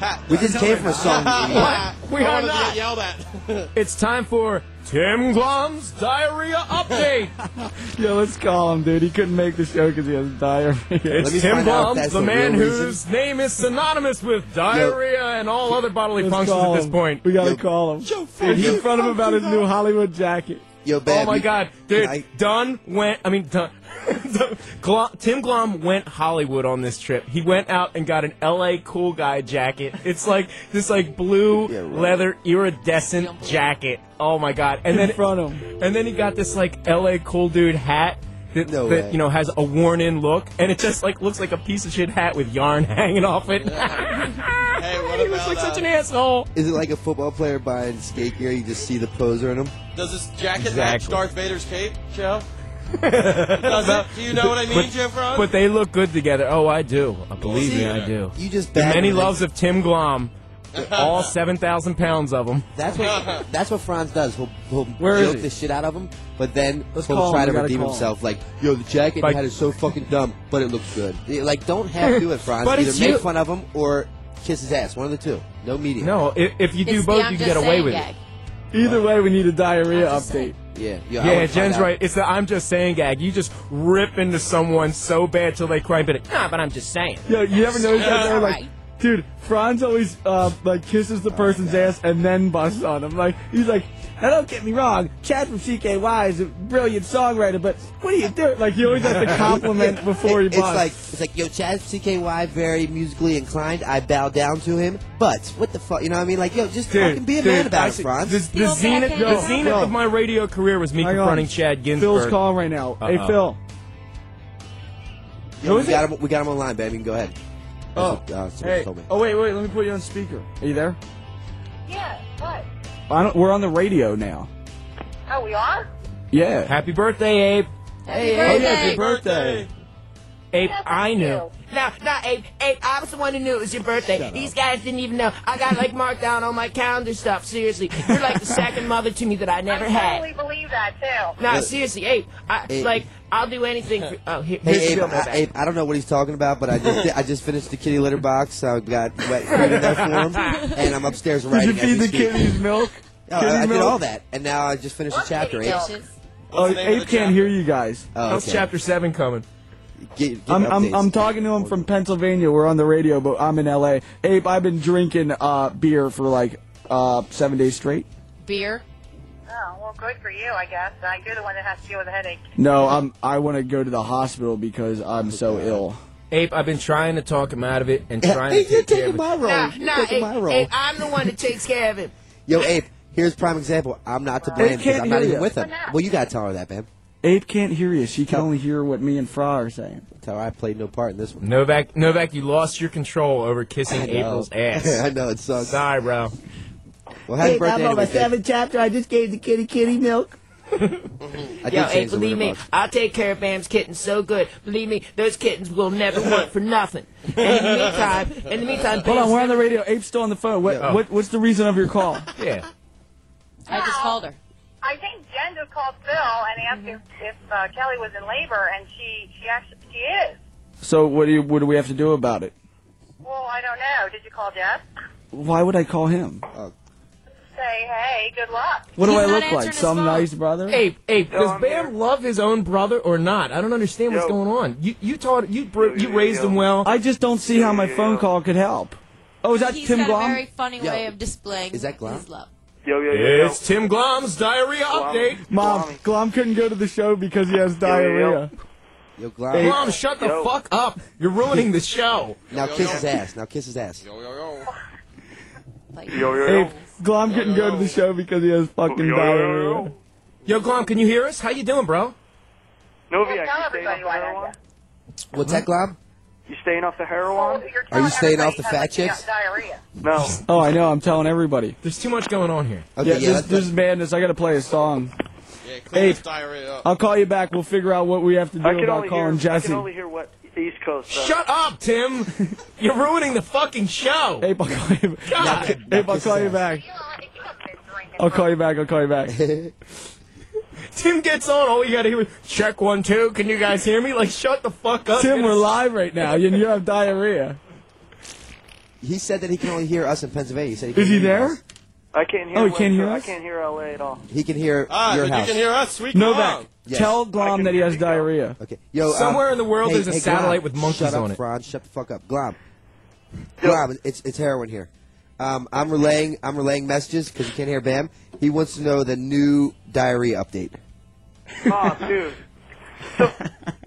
Ha-
We just came from a song. idiot.
We
I
are
wanted to
not.
get yelled at.
It's time for Tim Glomb's diarrhea update.
Yo, let's call him, dude. He couldn't make the show because he has diarrhea.
It's Tim
find Glomb,
the
the
man
real reason.
whose name is synonymous with diarrhea and all other bodily
Let's
functions at this point.
We gotta
Yo,
call him.
Joe
Dude, he in front of him about his new Hollywood jacket.
Yo,
Oh my god, dude!
I-
Dunn went. I mean, Dunn, Glomb, Tim Glomb went Hollywood on this trip. He went out and got an L.A. cool guy jacket. It's like this, like blue
Yeah, right.
leather iridescent jacket. Oh my god! And
In
then
front of him.
and then he got this like L.A. cool dude hat. That,
No
that you know has a worn-in look, and it just like looks like a piece of shit hat with yarn hanging off it.
Hey, what
he looks
about,
like such
uh,
an asshole.
Is it like a football player buying skate gear? You just see the poser in him.
Does this jacket match Darth Vader's cape, Joe? Does it? Do you know what I mean,
But-
Joe Frantz?
But they look good together. Oh, I do. Uh, Believe me, I do.
You just
The many
him.
loves of Tim Glomb, all seven thousand pounds of them.
That's what that's what Frantz does. He'll, he'll
Where is
joke
he?
the shit out of him, but then
Let's
he'll
call
try
him.
to
gotta
redeem
call him.
himself. Like, yo, the jacket
Like-
you had is so fucking dumb, but it looks good. Like, don't have to do it, Frantz.
But
Either
it's
make
you-
fun of him or kiss his ass. One of the two. No medium.
No, if, if you do
It's the
both,
I'm
you can
just
get away
saying
with
gag.
It.
Either way, we need a diarrhea update.
saying.
Yeah. Yeah,
Yeah, Jen's right. It's the I'm just saying gag. You just rip into someone so bad till they cry, but nah, but I'm just saying.
Yo, you ever notice that? They're like, dude, Frantz always uh, like kisses the person's ass and then busts on him. Like he's like, now don't get me wrong, Chad from CKY is a brilliant songwriter, but what do you do? Like you always has to compliment before he
It-
busts.
It's like it's like yo, Chaz CKY very musically inclined. I bow down to him, but what the fuck? You know what I mean? Like yo, just fucking be a man about
I
it, Frantz.
The, the
Feel
zenith,
bad,
the zenith
Phil.
of my radio career was me
Hang on.
confronting Chad Ginsburg.
Phil's calling right now. Hey
Uh-oh.
Phil.
Yo, we got him. We got him online, baby. You can go ahead.
Oh,
what, uh,
hey.
told me.
Oh wait, wait. Let me put you on speaker. Are you there?
Yeah, what?
I don't, we're on the radio now.
Oh, we are?
Yeah.
Happy birthday, Abe.
Happy
Oh yeah, it's
birthday.
birthday.
Abe, I knew.
you.
No, no, Abe, Abe, I was the one who knew it was your birthday. These guys didn't even know. I got like marked down on my calendar stuff. Seriously, you're like the second mother to me that I never
I
had.
I totally believe that, too.
No, seriously, Abe, I
Abe.
like I'll do anything for. Oh, here,
Hey,
the
Abe, I,
Novak.
Abe, I don't know what he's talking about, but I just I just finished the kitty litter box. I got wet food in there for him, and I'm upstairs right now.
Did you feed the
speak.
kitties milk?
Oh,
Kitty
I, I did all that, and now I just finished a chapter. Abe.
Dishes.
Oh,
the name of
Abe can't
chapter?
hear you guys.
Oh,
How's chapter seven coming?
Get- get
I'm, I'm. I'm talking to him from Pennsylvania. We're on the radio, but I'm in LA. Abe, I've been drinking uh, beer for like uh, seven days straight.
Beer.
Oh, well, good for you, I guess. Uh, you're the one that has to deal with a headache.
No, I'm. I want to go to the hospital because I'm so ill.
Abe, I've been trying to talk him out of it and trying
Hey,
to
you're
take care
taking
of
my role.
Nah,
You're
nah,
taking
Abe,
my role.
Abe, I'm the one that takes care of him.
Yo, Abe, here's prime example. I'm not to blame because I'm not even
you.
with him. Well, you gotta tell her that, man.
Abe can't hear you. She can only hear what me and Fra are saying.
That's how I played no part in this one.
Novak, Novak, you lost your control over kissing
I
ass.
I know it sucks.
Sorry, bro.
Well, happy birthday, anyway, seventh
chapter. I just gave the kitty kitty milk.
I did
Yo,
change
Abe,
the
believe me. I'll take care of Bam's kittens so good. Believe me, those kittens will never want for nothing. And in the meantime, in the meantime,
Hold on, we're on the radio. Abe's still on the phone. What,
Yeah.
what What's the reason of your call?
Yeah.
I just called her.
I think Jen just called Phil and asked if, if uh, Kelly was in labor, and she she actually she is.
So what do you, What do we have to do about it?
Well, I don't know. Did you call Jeff?
Why would I call him?
Say, hey, good luck.
What do
He's
I look like? Some
phone.
nice brother?
Hey, Abe, does
I'm
Bam
here.
love his own brother or not? I don't understand what's
Yo.
going on. You you taught you br- you
yo,
raised
yo.
him well.
I just don't see how my
Yeah.
phone call could help. Oh, is that
He's
Tim
got
Glomb?
a very funny
Yo.
way of displaying
Is that Glomb?
his love.
Yo, yo, yo, yo.
It's Tim Glomb's diarrhea update.
Mom,
Glomb.
Glomb couldn't go to the show because he has diarrhea.
Yo, Glomb.
Glomb, shut the
Yo.
fuck up. You're ruining the show.
Now kiss his ass. Now kiss his ass.
Yo, yo, yo.
Like,
Yo, yo, yo.
Hey, Glomb couldn't go to the show because he has fucking
Yo, yo, yo,
diarrhea.
yo.
Yo, Glomb, can you hear us? How you doing, bro?
Novak,
Well, tell
you staying off
everybody
the
why
heroin?
What's that, Glomb?
You staying off the heroin?
you're
you staying off the fat
like,
chicks?
Diarrhea.
No.
Oh, I know. I'm telling everybody.
There's too much going on here.
Okay,
yeah,
yeah,
this, this is madness. I gotta play a song.
Yeah, clean
Hey,
diarrhea up.
I'll call you back. We'll figure out what we have to do
I can
about
only
calling
hear. I can only hear what East Coast. Does.
Shut up, Tim. You're ruining the fucking show.
Hey, I'll call you.
God.
Hey, I'll call you back. I'll call you back. I'll call you back.
Tim gets on. All you gotta hear is check one two. Can you guys hear me? Like, shut the fuck up.
Tim, we're live right now, and you have diarrhea.
He said that he can only hear us in Pennsylvania. He said he
Is
can't
he there?
us.
I can't hear.
Oh, he can't hear us?
I can't hear LA at all.
He can hear
Ah,
your
but
house.
you can hear us. Sweet
Novak,
Glomb.
Yes.
tell
Glomb
that he has
you go.
diarrhea.
Okay. Yo, um,
Somewhere in the world
hey,
there's a
hey,
satellite
Glomb,
with monkeys
shut up,
it.
Frantz, shut the fuck up. Glomb. Glomb, it's it's heroin here. Um, I'm relaying I'm relaying messages because you can't hear Bam. He wants to know the new diarrhea update.
Oh, dude. So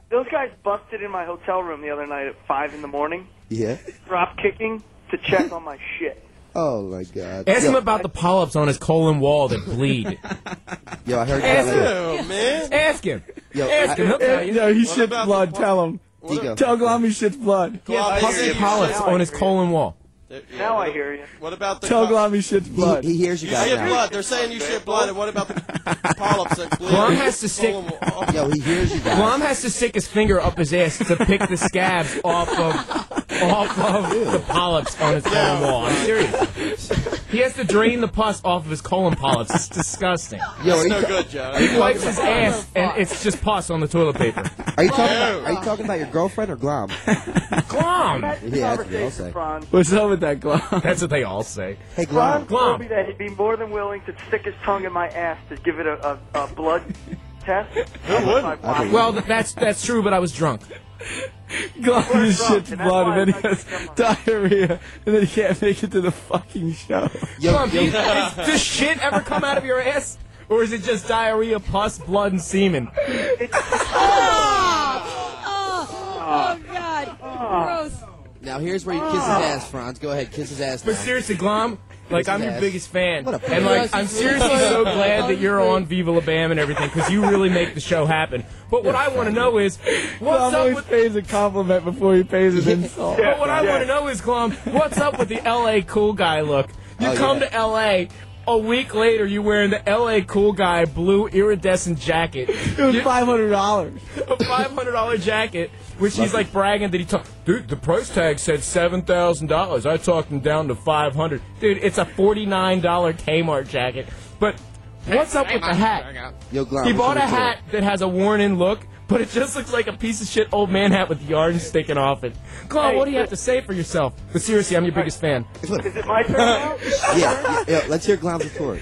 those guys busted in my hotel room the other night at five in the morning,
Yeah.
drop kicking to check on my shit.
Oh my God.
Ask
yo,
him about the polyps on his colon wall that bleed.
Yo, I heard
Ask
that.
him.
Ew, man.
Ask him.
Yo,
Ask
I-
him. He'll tell you.
No, he
What
shits
about
blood.
the-
Tell him.
Dico.
Tell Glomb he shits blood.
He has
I hear you.
polyps on his colon wall.
Yeah,
Now I hear you.
What about the
Tell
co-
Glomb he shits
He,
blood.
he hears you
You
guys
shit
now.
blood. They're saying you shit blood. And what about the polyps that bleed?
Glomb has to stick-
Colon?
Yo, he hears you guys.
Glomb has to stick his finger up his ass to pick the scabs off of off of the polyps on his colon wall. I'm serious. He has to drain the pus off of his colon polyps. It's disgusting.
Yo, are you,
No good, Joe.
He wipes his ass and it's just pus on the toilet paper.
Are you talking about, are you talking about your girlfriend or Glomb?
Glomb.
Yeah, that's what they all say.
Frantz.
What's up with that, Glomb?
That's what they all say.
Hey, Glomb.
Frantz
Glomb.
told me that he'd be more than willing to stick his tongue in my ass to give it a, a, a blood test.
Who wouldn't?
Well, th- that's that's true, but I was drunk.
Glomb just
drunk,
shits
and that's
blood,
why
and then he has
like
diarrhea, and then he can't make it to the fucking show.
Yo,
Glomb, do
yo,
you- does, does shit ever come out of your ass? Or is it just diarrhea, pus, blood, and semen?
Oh! Oh! oh, God. Gross.
now here's where you kiss his ass, Frantz. Go ahead, kiss his ass now.
But seriously, Glomb, like I'm your
Yes.
biggest fan,
What a
and like I'm seriously so glad that you're on Viva La Bam and everything because you really make the show happen. But what I want to know is, what's
Glomb
up
always
with?
pays a compliment before he pays an insult.
But what I want to know is, Glomb, what's up with the LA cool guy look? You
Oh,
come
yeah.
to LA. A week later, you're wearing the LA cool guy blue iridescent jacket.
It was five hundred dollars.
a five hundred dollar jacket, which he's like bragging that he took. Dude, the price tag said seven thousand dollars. I talked him down to five hundred. Dude, it's a forty nine dollar Kmart jacket. But what's up with the hat?
Yo, Glomb.
He
what's
bought a
your
hat that has a worn in look, but it just looks like a piece of shit old man hat with yarn sticking off it. Claude,
Hey,
what do you have to say for yourself? But seriously, I'm your biggest fan.
Is it my turn now?
Yeah, yeah, yeah, let's hear Glomb's retort.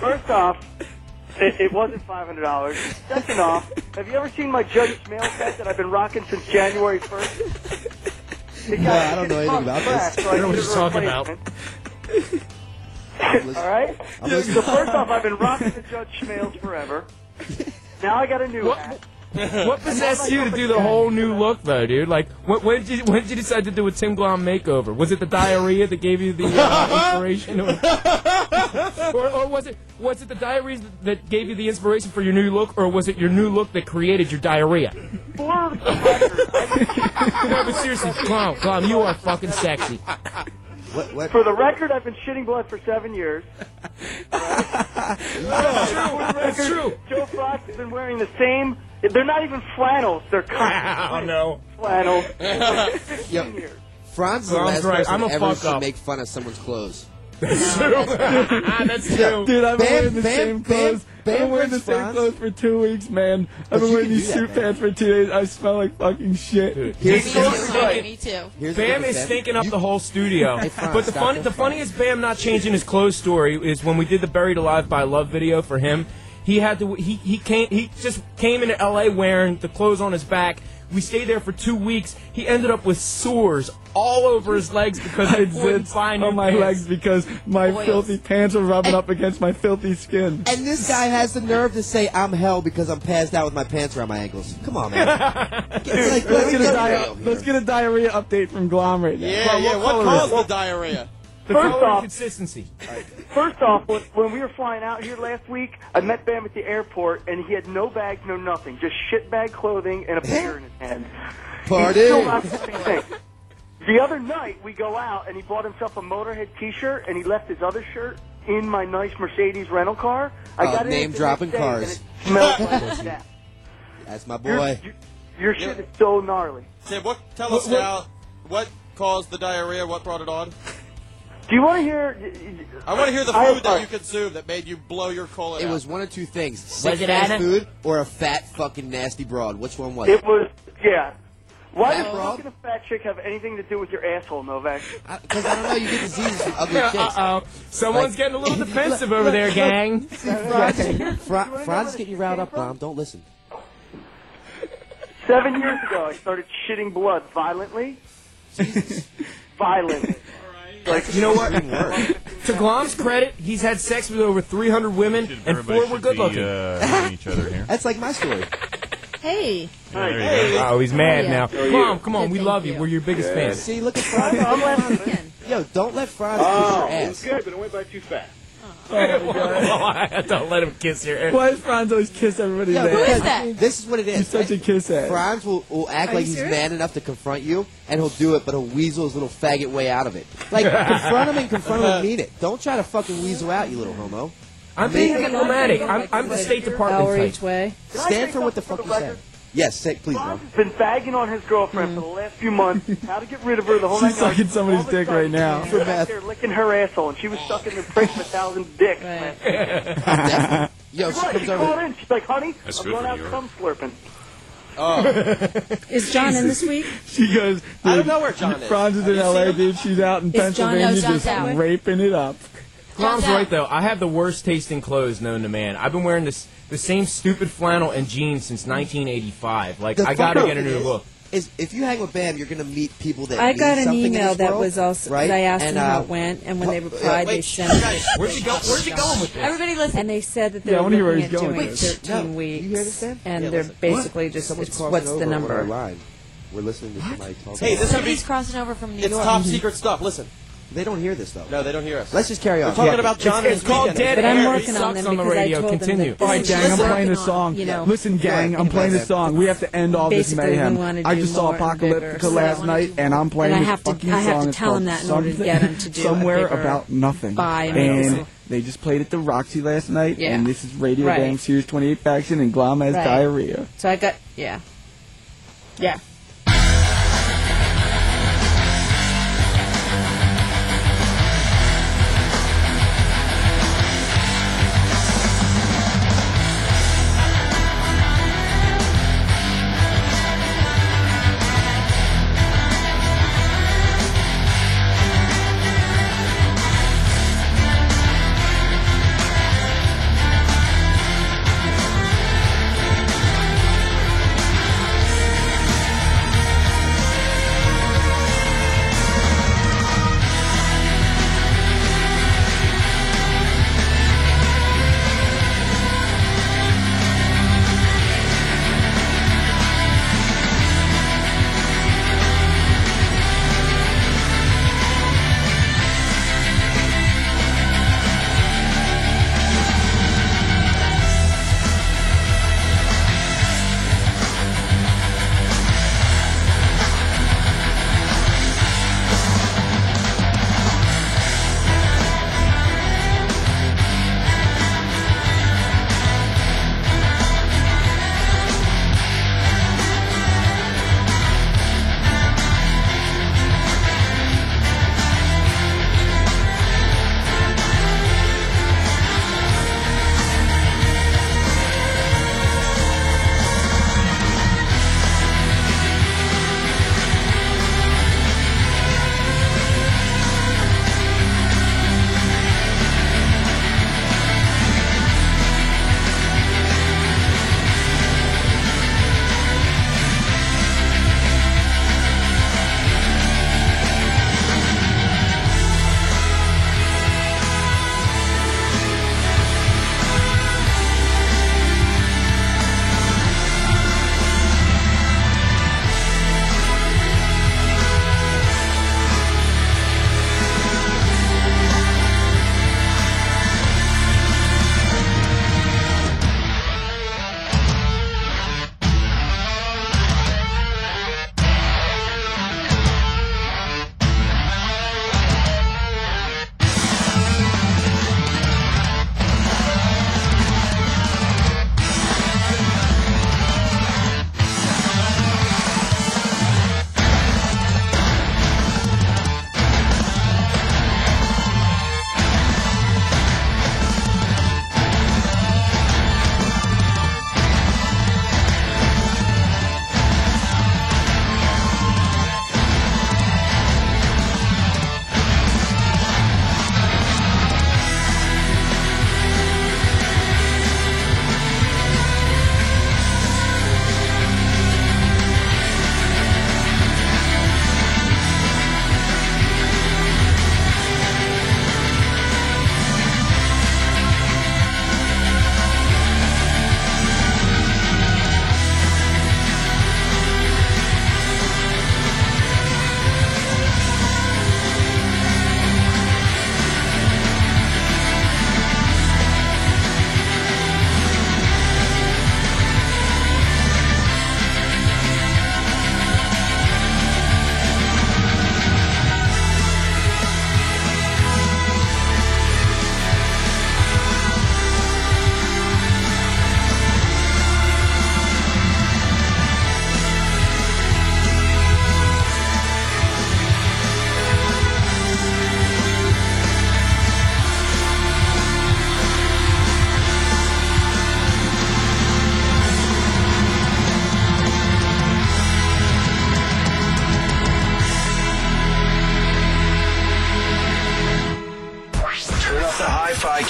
First off, it, it wasn't five hundred dollars. Second off, have you ever seen my Judge Mail set that I've been rocking since January first?
No, I don't know anything about this.
I don't know what you're talking about.
All right.
I'm
So first off, I've been rocking the Judge Schmales forever. Now I got a new
What-
hat.
What possessed you to do the whole new look, though, dude? Like, when, when did you when did you decide to do a Tim Glomb makeover? Was it the diarrhea that gave you the uh, inspiration, or, or, or was it was it the diarrhea that gave you the inspiration for your new look, or was it your new look that created your diarrhea?
For the record,
No, but seriously, Glomb, Glomb, you are fucking sexy.
What? What?
for the record, I've been shitting blood for seven years.
That's true. That's true.
Joe Frost has been wearing the same. They're not even flannels. They're
Oh no.
flannels.
Yo, Frantz is the
Glomb's
last
right.
person
I'm a
ever
fuck
should
up.
make fun of someone's clothes.
That's true. Ah, that's true.
Dude, I've been
Bam,
wearing the
Bam,
same
Bam,
clothes. I've
Bam
been wearing the same
Frantz.
clothes for two weeks, man. I've been
you
wearing
can
these
do that,
suit
man.
pants for two days. I smell like fucking shit.
Dude,
Here's,
Me
here's,
too. Me too.
here's
Bam is stinking up
You-
the whole studio.
Hey, Frantz,
but the
stop
funny,
it.
the funniest Bam not changing his clothes story is when we did the Buried Alive by Love video for him. He had to. He he came. He just came into L.A. wearing the clothes on his back. We stayed there for two weeks. He ended up with sores all over his legs because
I
he couldn't find
on my
pants.
legs because my
Oils.
filthy pants were rubbing up against my filthy skin.
And this guy has the nerve to say I'm hell because I'm passed out with my pants around my ankles. Come on, man. Get- like,
Let's get, a
get
di- let's get a diarrhea update from Glomb right now.
Yeah,
Well,
yeah.
what
What caused the diarrhea?
The
First off-
consistency.
First off, when, when we were flying out here last week, I met Bam at the airport, and he had no bags, no nothing, just shit bag clothing and a beer in his hand.
Party.
He's still not the same thing. The other night, we go out, and he bought himself a Motorhead T-shirt, and he left his other shirt in my nice Mercedes rental car. I
Oh,
got
name
it
dropping
day,
cars.
and it smells like that.
That's my boy.
your, your shit is so gnarly.
Tim, what? Tell us now. What caused the diarrhea? What brought it on?
Do you want to hear?
I want to hear the food that you consumed that made you blow your colon
It
out.
was one of two things: sick
it
fast
Anna?
food or a fat fucking nasty broad. Which one was it?
It was yeah. Why does fucking a fat chick have anything to do with your asshole, Novak?
Because I don't know, you get diseases from ugly
Uh oh. Someone's
Like-
getting a little defensive over there, gang.
Fra- Frantz is getting you riled up, Glomb. Don't listen.
Seven years ago, I started shitting blood violently. violently.
Like, you know what? to Glomb's credit, he's had sex with over 300 women, and
Everybody
four were
should
good
be,
looking.
uh, hating each other here.
That's like my story.
Hey.
there you go.
Oh, he's mad
Oh, yeah.
now.
Oh,
Glomb, come on,
Good,
we
thank
love you.
you.
We're your biggest fans.
See, look at Frantz.
I'm laughing.
Yo, don't let Frantz kiss your ass.
good, but it went by too fast.
Oh don't let him kiss your ass.
Why does Frantz always kiss everybody's
Yo,
ass?
because
that?
This is what it is.
He's such a kiss ass.
Frantz will, will act
Are
like he's
serious?
man enough to confront you, and he'll do it, but he'll weasel his little faggot way out of it. Like, confront him and confront him and mean it. Don't try to fucking weasel out, you little homo.
I'm being diplomatic. I'm, I'm the State Department
Hour
type.
each way.
Can
Stand for what the fuck you said. Yes, say, please, bro.
Ron's been bagging on his girlfriend for the last few months. How to get rid of her? The whole
She's
nine yards.
sucking somebody's
All of a
dick right now.
She was back there licking her asshole, and she was sucking the prick of a thousand dicks.
Right.
Definitely. Yo, she
Right,
comes
she
over.
called in. She's like, "Honey,
That's
I'm
good
going
for
out
you.
cum slurping."
Is John in this week?
She goes.
I don't know where John is.
Frantz is in L.A., dude. She's out in
Is John-
Pennsylvania
no, John's
just
out.
raping it up.
Glomb's
right though. I have the worst tasting clothes known to man. I've been wearing this the same stupid flannel and jeans since 1985. Like
The
I gotta get a new
is-
look.
Is if you hang with Bam, you're gonna meet people that
I
mean
got an
something in
email that
world,
was also
right?
I asked
and,
them how
uh,
it went, and when they
uh,
replied, they sent.
guys,
Where's he go? Where's he going with this?
Everybody listen.
And they said that they're
I wanna hear where
looking at doing
with
this.
13
No,
weeks,
you hear this, Dan?
and
Yeah,
they're
listen.
basically just it's, what's the number?
We're listening to somebody talk.
Hey, this could be.
Somebody's crossing over from New York.
It's top secret stuff. Listen.
They don't hear this though.
No, they don't hear us.
Let's just carry on.
We're talking
Yeah.
about John
It's, it's called
weekend.
Dead
But I'm
Air.
working
he
on them
on the
because I
radio.
told them that
Continue.
this
All right, gang, I'm playing a
working on,
song.
You know,
Listen, gang, I'm playing a
Right.
song. We have to end all this mayhem. I just saw
more
Apocalyptica
so-
last night, and I'm playing
And
this
have to-
fucking
I have to
song. It's
tell 'em
called
that in order to
Something-
get 'em to do
somewhere about nothing.
buy and
and they just played at the Roxy last night,
Yeah.
and this is Radio
Right.
Bang Sirius 28 Faction, and Glomb has
Right.
diarrhea.
So I got yeah, yeah.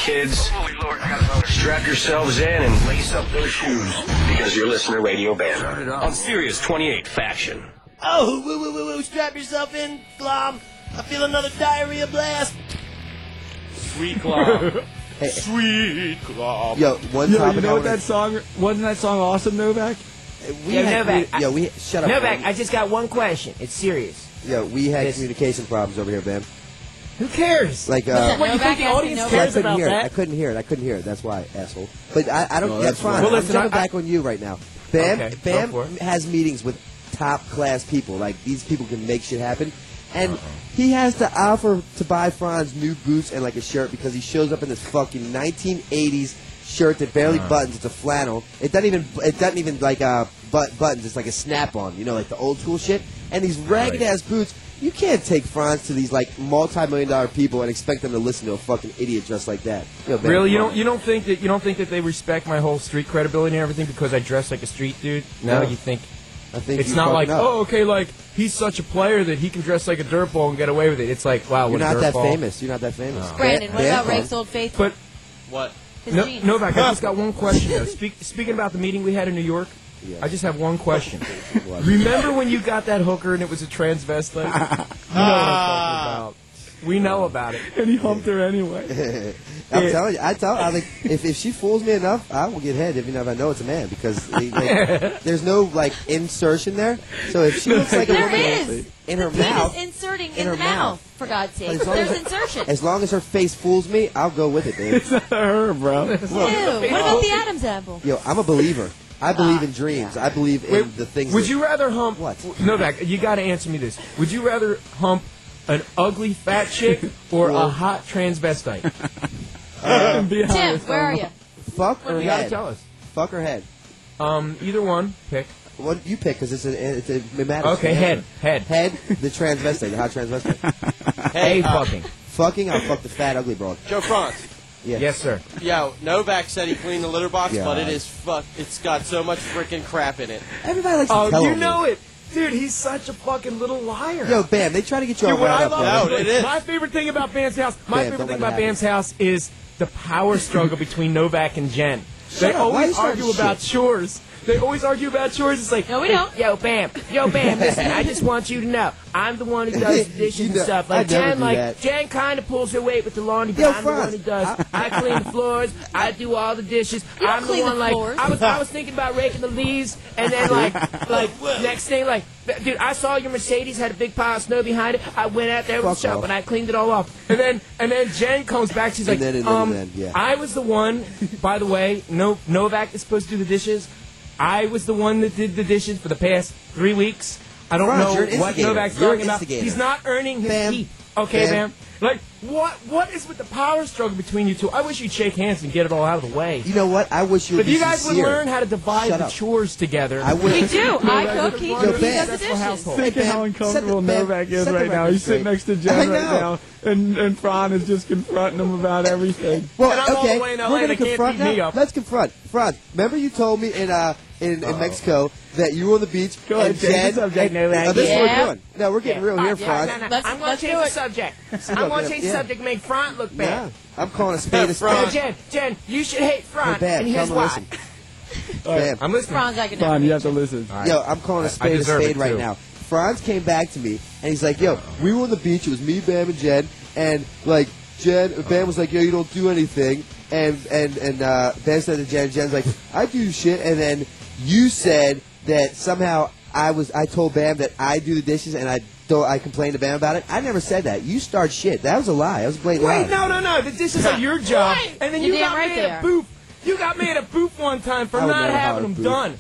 Kids, strap yourselves in and lace up those shoes because you're listening to Radio Bam on Sirius 28 Faction.
Oh, woo, woo, woo, woo, strap yourself in, Glomb. I feel another diarrhea blast.
Sweet Glomb. Sweet Glomb.
Yo, one
Yo,
topic
you know what that song? Wasn't that song awesome, Novak?
We
Yo,
had
Novak,
commu- yo, we shut up.
Novak,
man.
I just got one question. It's serious.
Yo, we had
Yes.
communication problems over here, man.
Who cares?
Like, uh,
what, you think the audience cares
I
cares
couldn't
about
hear it. I couldn't hear it. I couldn't hear it. That's why, asshole. But I, I don't.
No,
that's
that's
fine.
fine.
Well,
Well,
I'm
listen,
jumping
I-
back on you right now. Bam,
Okay, go
Bam
it.
has meetings with top class people. Like these people can make shit happen, and he has to offer to buy Frantz new boots and like a shirt because he shows up in this fucking 1980s shirt that barely
Uh-huh.
buttons. It's a flannel. It doesn't even. It doesn't even like uh but buttons. It's like a snap on. You know, like the old school shit. And these ragged ass boots. You can't take Frantz to these like multi-million dollar people and expect them to listen to a fucking idiot dressed like that. Yo, man,
Really, you don't you don't think that you don't think that they respect my whole street credibility and everything because I dress like a street dude? No,
No.
you think
I think
it's not like
up.
oh okay like he's such a player that he can dress like a dirtball and get away with it. It's like wow,
You're
a
not that
dirtball.
famous. You're not that famous. Oh.
Brandon, what about
Bam-
Rake's Old Faithful?
But
What?
His
no,
jeans.
Novak, I just got one question. Though. Speak, speaking about the meeting we had in New York,
Yeah.
I just have one question. Remember when you got that hooker and it was a transvestite? you know what I'm talking about. We know about it.
And he humped her anyway.
I'm telling you, I tell, I like, if, if she fools me enough, I will get head even if I know it's a man because they, like, there's no like insertion there. So if she looks like a
There
woman
is.
in her
the penis
mouth,
inserting in,
in her
the mouth.
mouth.
For God's sake,
As long
there's
as-
insertion.
as long as her face fools me, I'll go with it, dude.
It's not her, bro.
Ew. What about the Adam's apple?
Yo, I'm a believer. I believe in dreams. I believe in
Wait,
the things.
Would
that-
you rather hump?
What?
Novak, you got to answer me this. Would you rather hump an ugly fat chick or a hot transvestite?
And be
Tim,
honest,
where are
I'm-
you?
Fuck her
you got to
head.
tell us.
Fuck her head.
Um, either one. Pick.
What you pick? Because it's a, it's a, it matters.
Okay, head, head.
Head. The transvestite, the hot transvestite.
Hey, uh,
fucking.
Fucking, I'll fuck the fat ugly broad.
Joe Frantz.
Yeah.
Yes, sir.
Yo, Novak said he cleaned the litter box,
Yeah.
but it is fuck. It's got so much freaking crap in it.
Everybody likes to
Oh,
tell
you
on me.
know it, dude. He's such a fucking little liar.
Yo, Bam, they try to get you all
Dude, what
riled
I
up.
love,
No, it is.
my favorite thing about Bam's house, my
Bam,
favorite thing about
happen.
Bam's house is the power struggle between Novak and Jen. they
up. Why are
always
starting
argue about
shit?
chores. They always argue about chores. It's like,
No, we don't.
Yo, Bam, yo, Bam. Listen, I just want you to know, I'm the one who does the dishes
You
and
know,
stuff.
I
Like
never
Jen,
do
like
that.
Jen, kind of pulls her weight with the laundry, but
Yo,
I'm the one
Frantz,
who does. I, clean the floors. I do all the dishes.
You don't
I'm the
clean the
one like
floors.
I was. I was thinking about raking the leaves, and then like like next thing like. Dude, I saw your Mercedes had a big pile of snow behind it. I went out there with
Fuck
the shop
off.
and I cleaned it all off. And then and then Jen comes back. She's like,
And then- and then-
um,
then, yeah.
I was the one. By the way, no Novak is supposed to do the dishes. I was the one that did the dishes for the past three weeks. I don't
Frantz,
know what
instigator.
Novak's
You're
talking about. He's not earning his
Bam.
keep. Okay,
Bam.
man. Like what? What is with the power struggle between you two? I wish you'd shake hands and get it all out of the way.
You know what? I wish you would
But
be
you guys would learn how to divide
Shut
the
up.
chores together.
I wish.
We do. I
Novak,
cook. He, he does the dishes.
Think of how uncomfortable
the-
Novak is right now. He's sitting next to Jen right now, and and Fran is just confronting him about everything.
Well,
And I'm all
okay,
the way in LA,
we're gonna confront
beat
now.
up.
Let's confront. Fran, remember you told me in uh in, in Mexico that you were on the beach
Go ahead,
and
change
Jen.
subject,
and,
Novak.
oh, this is what
Yeah.
we're doing. No, we're getting real here,
Yeah,
Frantz.
no, no,
Let's-
I'm going to change
do
the
it.
subject.
Look,
I'm going to
yeah,
change
yeah.
the subject, make Front look
Yeah,
bad.
I'm calling a spade a
Now,
spade.
Jen, Jen, you should hate Front,
Hey, Bam,
and here's
tell me
why.
listen. Bam.
I'm listening.
Frantz, I can
Fran,
never
you have to
him.
listen.
Yo, I'm calling a
I
spade a
deserve
spade right
too.
now. Frantz came back to me and he's like, "Yo, we were on the beach. It was me, Bam, and Jen, and like Jen, Bam was like, "Yo, you don't do anything," and and and uh, Bam said to Jen, Jen's like, "I do shit," and then you said that somehow I was, I told Bam that I do the dishes and I don't, I complained to Bam about it. I never said that. You start shit. That was a lie. That was a blatant
Wait,
lie.
no, no, no. The dishes are your job. And then
You're
you got
right
mad
they
at
are.
Boop. You got mad at Boop one time for
I
not having them
at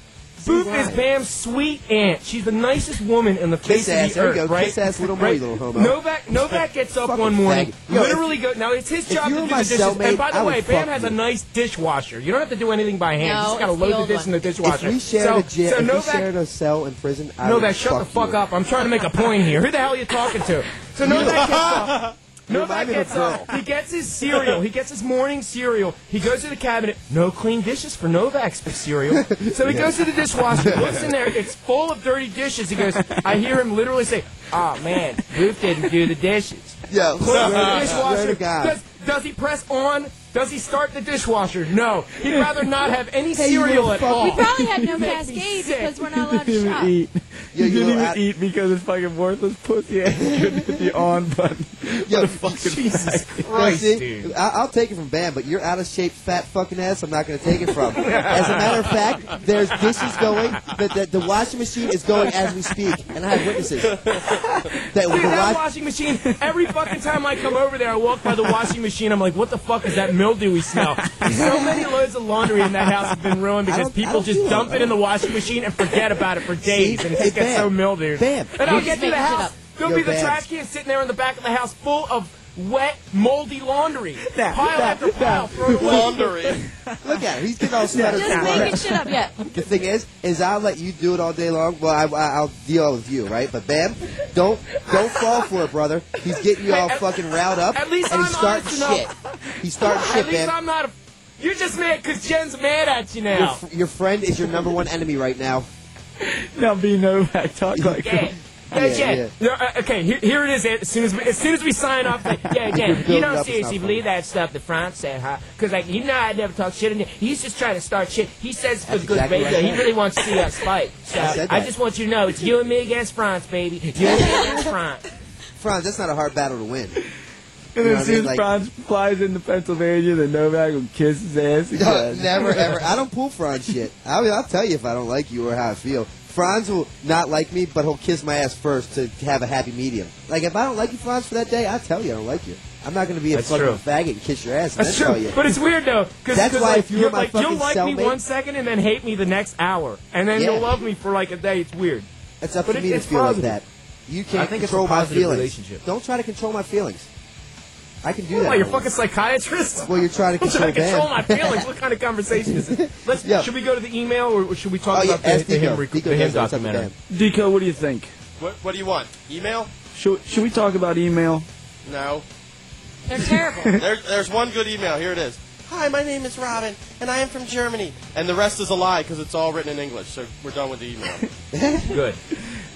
Boop.
done. Is Bam's sweet aunt. She's the nicest woman in the face
Kiss ass.
of the
There
earth,
you go.
right?
Kiss ass little more,
right?
little homo.
Novak, Novak gets up
Fucking
one morning,
faggot. Yo,
literally go. Now it's his
if
job
you
to
were
do
my
the dishes.
cellmate,
and by the
I would
way, Bam
fuck
has a
you.
nice dishwasher. You don't have to do anything by hand.
No,
you just gotta
it's the
load the dish
one.
in the
If
dishwasher.
we shared
so,
a jail,
so
if we
Novak,
shared a cell in prison, I
no,
would
that shut the
fuck
fuck
you.
up. I'm trying to make a point here. Who the hell are you talking to? So Novak gets up. Novak
remind me of a
gets up. He gets his cereal. He gets his morning cereal. He goes to the cabinet. No clean dishes for Novak's cereal. So he goes to the dishwasher, looks in there. It's full of dirty dishes. He goes. I hear him literally say, "Oh man, Ruth didn't do the dishes."
Yo,
Close
swear
the
uh,
dishwasher.
to
Does, does he press on? Does he start the dishwasher? No. He'd rather not have any
Hey,
cereal at all.
We probably had no
Make me
cascade because we're not allowed to shop.
eat.
Yo,
he
you
didn't even
I-
eat because it's fucking worthless pussy ass couldn't hit the on button.
Yo,
What a fucking
Jesus
fag.
Now,
Christ,
see,
dude.
I- I'll take it from Bam, but you're out of shape, fat fucking ass. I'm not going to take it from. As a matter of fact, there's dishes going. The, the, the washing machine is going as we speak, and I have witnesses. That
Dude,
the
that
wash-
washing machine, every fucking time I come over there, I walk by the washing machine, I'm like, what the fuck is that mildewy smell? So many loads of laundry in that house have been ruined because people just dump
it.
in the washing machine and forget about it for days, and it
hey,
just gets
Bam.
so mildewed.
Bam.
And I'll get to the house, there'll
Yo,
be the
Bam.
trash can sitting there in the back of the house full of wet, moldy laundry.
Nah,
pile
nah,
after pile.
nah.
Laundry.
Look at him. He's getting all sweated.
Just making shit up yet.
The thing is, is I'll let you do it all day long. Well, I, I, I'll deal with you, right? But Bam, don't don't fall for it, brother. He's getting you all
At-
fucking riled up,
at least
and he's
I'm
starting
honest
shit.
enough.
He's starting
At
shit,
least
Bam.
I'm not a... You're just mad because Jen's mad at you now.
f- your friend is your number one enemy right now.
Now be Novak. Talk like
Yeah. Yeah,
Yeah,
No, uh, okay, here, here it is. As soon as we, as soon as we sign off, like, yeah, Jen,
You're
you
building
don't seriously believe that stuff that Frantz said, huh? Because like you know, I never talk shit in. He's just trying to start shit. He says for
That's
good
exactly
radio.
right.
He really wants to see us fight. So
I
I just want you to know, it's you and me against Frantz, baby. You and me against Frantz.
Frantz, that's not a hard battle to win.
And
You know
then
what
as
I mean?
soon as
Like-
Frantz flies into Pennsylvania, then Novak will kiss his ass
No,
again.
never ever. I don't pull Frantz shit. I mean, I'll tell you if I don't like you or how I feel. Frantz will not like me, but he'll kiss my ass first to have a happy medium. Like if I don't like you, Frantz, for that day, I'll tell you I don't like you. I'm not going to be a
That's
fucking
true.
faggot and kiss your ass and
That's
then tell
true,
you.
but it's weird though, because
That's why
like,
if you were
you're
my
like, you'll
fucking
like me
cellmate-
one second and then hate me the next hour, and then
Yeah.
you'll love me for like a day. It's weird.
It's up
But
to
it-
me to
it's
feel
positive.
like that. You can't
think it's a
control my
positive
feelings.
relationship.
Don't try to control my feelings. I can do that.
What, you're a fucking psychiatrist?
Well, you're trying to
I'm trying to
control
control my feelings. What kind of conversation is it? Let's,
Yeah.
Should we go to the email or should we talk
Oh, yeah,
about the,
ask
the him,
Nico.
rec-
Nico
the him
knows what's up
documentary?
Dico, what do you think?
What, what do you want? Email?
Should, should we talk about email?
No.
They're terrible.
There, there's one good email. Here it is. Hi, my name is Robin, and I am from Germany. And the rest is a lie because it's all written in English. So we're done with the email.
Good.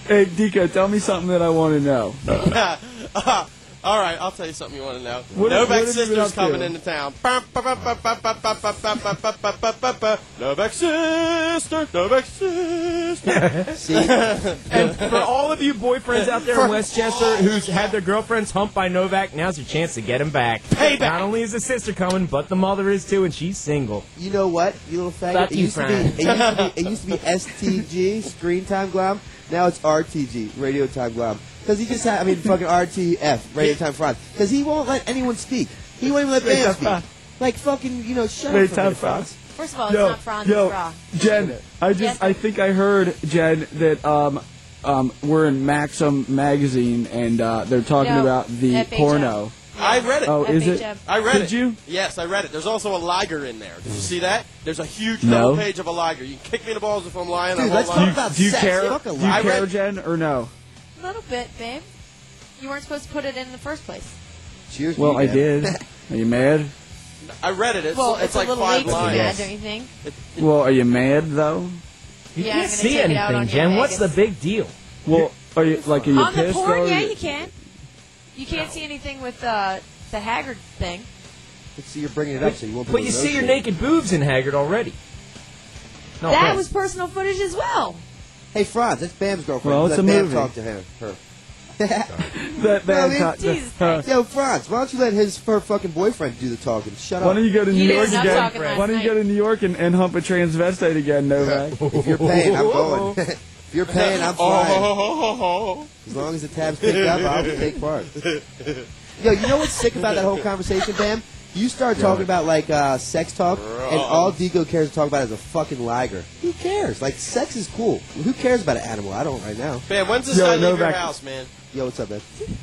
Hey, Dico, tell me something that I want to know.
Uh, all right, I'll tell you something you want to know.
What-
Novak
what have you been
sister's
up to?
coming into town. Novak sister, Novak sister.
See?
And for all of you boyfriends out there in West Chester who's had their girlfriends humped by Novak, now's your chance to get him back.
Payback.
Not only is the sister coming, but the mother is too, and she's single.
You know what, you little faggot?
Fuck
it,
you,
used to be, it, used to be, it used to be STG, Screen Time Glomb. Now it's RTG, Radio Time Glomb. Because he just had, I mean, fucking RTF, Radio Time Frantz. Because he won't let anyone speak. He won't even let
Radio
fans
Time
speak. Like fucking, you know, shut
Radio
up for a
Time
minute,
Frantz.
Frantz.
First of all, it's
yo,
not Frantz,
yo,
it's Raw.
Jen, I just,
Yes.
I think I heard, Jen, that um, um, we're in Maxim magazine and uh, they're talking
No,
about the
FHM.
porno.
I read it.
Oh, is it?
I read
Did
it.
you?
Yes, I read it. There's also a liger in there. Did you see that? There's a huge
No.
double page of a liger. You can kick me in the balls if I'm lying. I
Dude,
won't
let's
lie.
talk about
Do you
sex.
care?
Fuck a
Do you care,
read-
Jen, or no?
A little bit, babe. You weren't supposed to put it in the first place.
Cheers to
Well,
you,
I did. Are you mad?
I read it. It's,
well,
it's,
it's,
like
a little
five
late to be mad,
lines.
don't you think?
Well, are you mad though?
You
Yeah,
can't see
take it out
anything,
on
Jen. What's the big deal?
Well, are you like are you
On the
pissed
porn,
though?
yeah, you can. You can't see anything with uh, the Haggard thing.
See, you're bringing it up, so you won't be
But you see your
negotiate.
naked boobs in Haggard already. No
that was personal footage as well.
Hey, Frantz, that's Bam's girlfriend.
Well,
Let
a
Bam
movie.
talk to her. her.
That,
No, I
that,
mean,
Jesus
Yo, Frantz, why don't you let his her fucking boyfriend do the talking? Shut up.
why
up.
don't you go to New
He did
York
enough
again?
talking last
Why don't you go to New York and, and hump a transvestite again, Novak?
If you're paying, I'm going. if you're paying, I'm flying.
Oh,
As long as the tab's picked up, I'll take part. Yo, you know what's sick about that whole conversation, Bam? You start talking about like uh, sex talk, and all Dico cares to talk about is a fucking liger. Who cares? Like, sex is cool. Who cares about an animal? I don't right now.
Man, when's this
Yo,
guy leave your
Novak.
house, man?
Yo, what's up, man?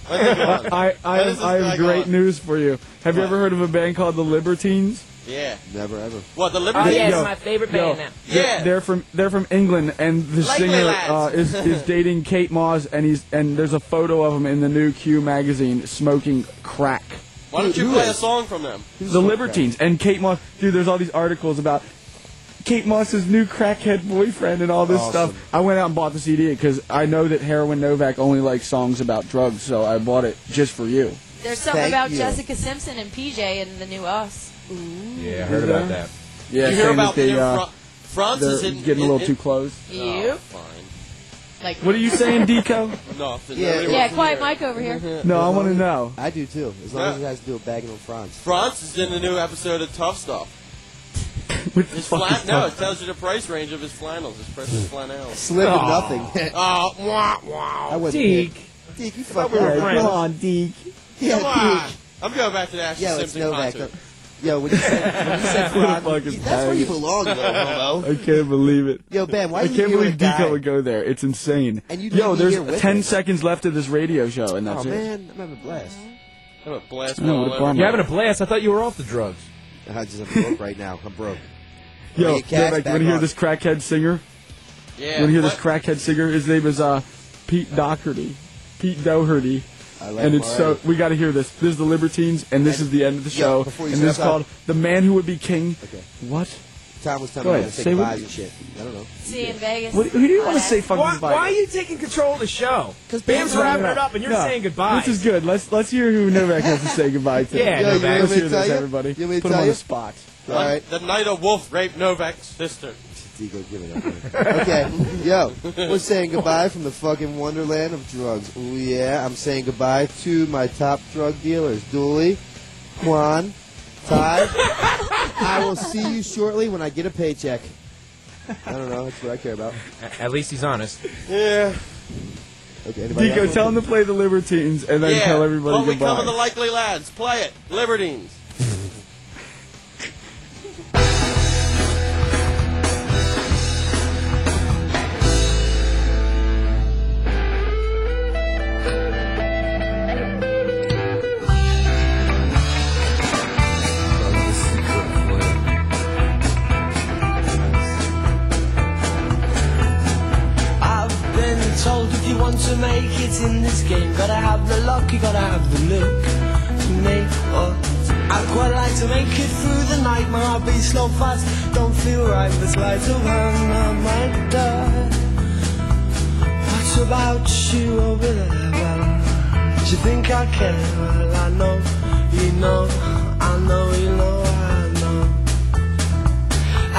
When's he gone?
I, I,
When is this
I
guy
have great
gone?
news for you. Have you
What?
ever heard of a band called the Libertines?
Yeah.
Never ever.
What, the Libertines?
Oh,
Liberty?
yeah,
Yo,
it's my favorite
yo,
band now.
They're,
Yeah.
they're from they're from England, and the
Likely
singer
lads.
uh, is is dating Kate Moss, and he's and there's a photo of him in the new Q magazine smoking crack.
Why don't you
Who
play a song from them?
The Libertines and Kate Moss, dude. There's all these articles about Kate Moss's new crackhead boyfriend and all this
Awesome.
stuff. I went out and bought the CD because I know that Heroin Novak only likes songs about drugs, so I bought it just for you.
There's something
Thank
about
you.
Jessica Simpson and PJ in the new Us.
Yeah, I heard about that.
Yeah,
you hear
saying
about
that they,
the
uh,
Fr- France is
they're
in,
getting a little
in-
too close.
You?
Fine.
Like
What are you saying, Dico?
Nothing.
Yeah,
Nobody
Yeah,
wants
quiet
hear.
Mike over here.
No, I want to know.
I do too. As long
Yeah.
as you guys do a bagging on Frantz.
Frantz is in the new episode of Tough Stuff.
What the
His
fuck
flan-
is
no,
that?
it tells you the price range of his flannels, his precious flannels.
Slim to nothing.
Oh, wah, wow.
I wasn't
Deke.
hit. Deke, you
thought
fucking
we were
Yeah,
friends.
come on, Deke.
Yeah,
Come on. I'm going back to the Ashlee
Yeah, let's
Simpson
go back.
concert.
Yo, when you said, when you said
What a
Frantz,
fucking
you- that's where you
faggot.
belong, though, homo.
I can't believe it.
Yo, Ben, why
I
are you
can't believe
with?
Dico would go there. It's insane.
And you'd
Yo,
leave
there's 10
him.
seconds left of this radio show, and
Oh,
that's it.
man, I'm having a blast.
I'm a blast
I know,
all
what a
You're having a blast. I thought you were off the drugs.
I just, I'm broke right now. I'm broke.
Yo,
Bring your
you want to hear this crackhead singer?
Yeah.
You want to hear this crackhead singer? His name is uh, Pete Doherty. Pete Doherty.
I like
and
him
it's so we got to hear this. This is the Libertines, and this
And-
is the end of the
Yo,
show.
before you
and this is
step out-
called "The Man Who Would Be King."
Okay.
What?
Tom was telling
Go
me
ahead,
to say
say what-
goodbyes and shit. I don't know.
See you in Vegas.
What, who do you want to say fucking
Why,
goodbye?
why are you taking control of the show? Because
Bam's
Bam's wrapping
No,
it up and you're
no.
saying goodbye.
This is good. Let's let's hear who Novak has to say goodbye to.
Yeah,
Yo, you
Novak.
want
Let's
to
hear
tell
this,
you?
everybody.
You want me to
Put him
tell
on
you?
the spot.
All right.
The night a wolf raped Novak's sister.
Dico, give it up. okay, yo, we're saying goodbye from the fucking wonderland of drugs. Ooh, yeah, I'm saying goodbye to my top drug dealers, Dooley, Juan, Ty. I will see you shortly when I get a paycheck. I don't know. That's what I care about.
At least he's honest.
Yeah.
Okay, anybody
Dico,
got
tell
one?
him to play the Libertines, and then
yeah.
tell everybody
Only
goodbye.
come of the likely lads. Play it. Libertines.
Want to make it in this game, gotta have the luck, you gotta have the look to make what. Oh, I'd quite like to make it through the night, my heart beats slow fast, don't feel right, but sleight of hand, I might die. What about you over there? Well, do you think I care? Well, I know, you know, I know, you know, I know.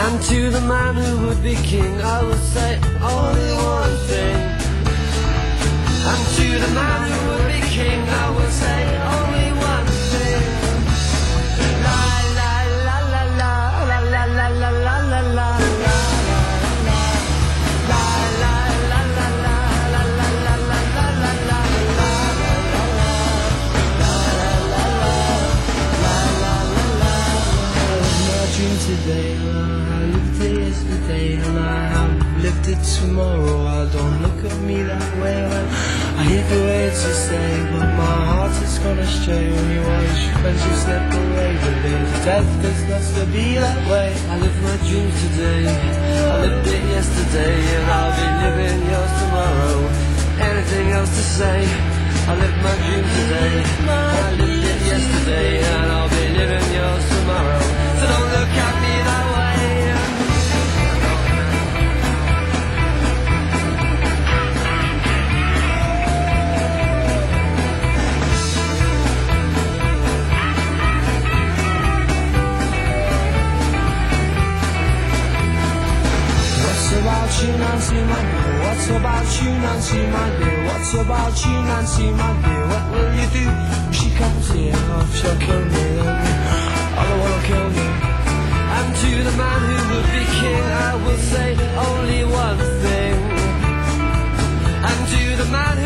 And to the man who would be king, I would say only one thing. Today, I lived it yesterday, and I have lived it tomorrow. I don't look at me that way when I hear the words you say, but my heart is gone astray when you watch friendship slip away. But there's death that's not to be that way. I live my dream today, I lived it yesterday, and I'll be living yours tomorrow. Anything else to say? I lived my dream today, I lived it yesterday, and I'll be living yours tomorrow. So don't look you, Nancy, my dear? What's about you, Nancy, my dear? What's about you, Nancy, my dear? What will you do she comes here? Oh, she'll kill me. I don't wanna kill you. And to the man who would be king, I will say only one thing. And to the man who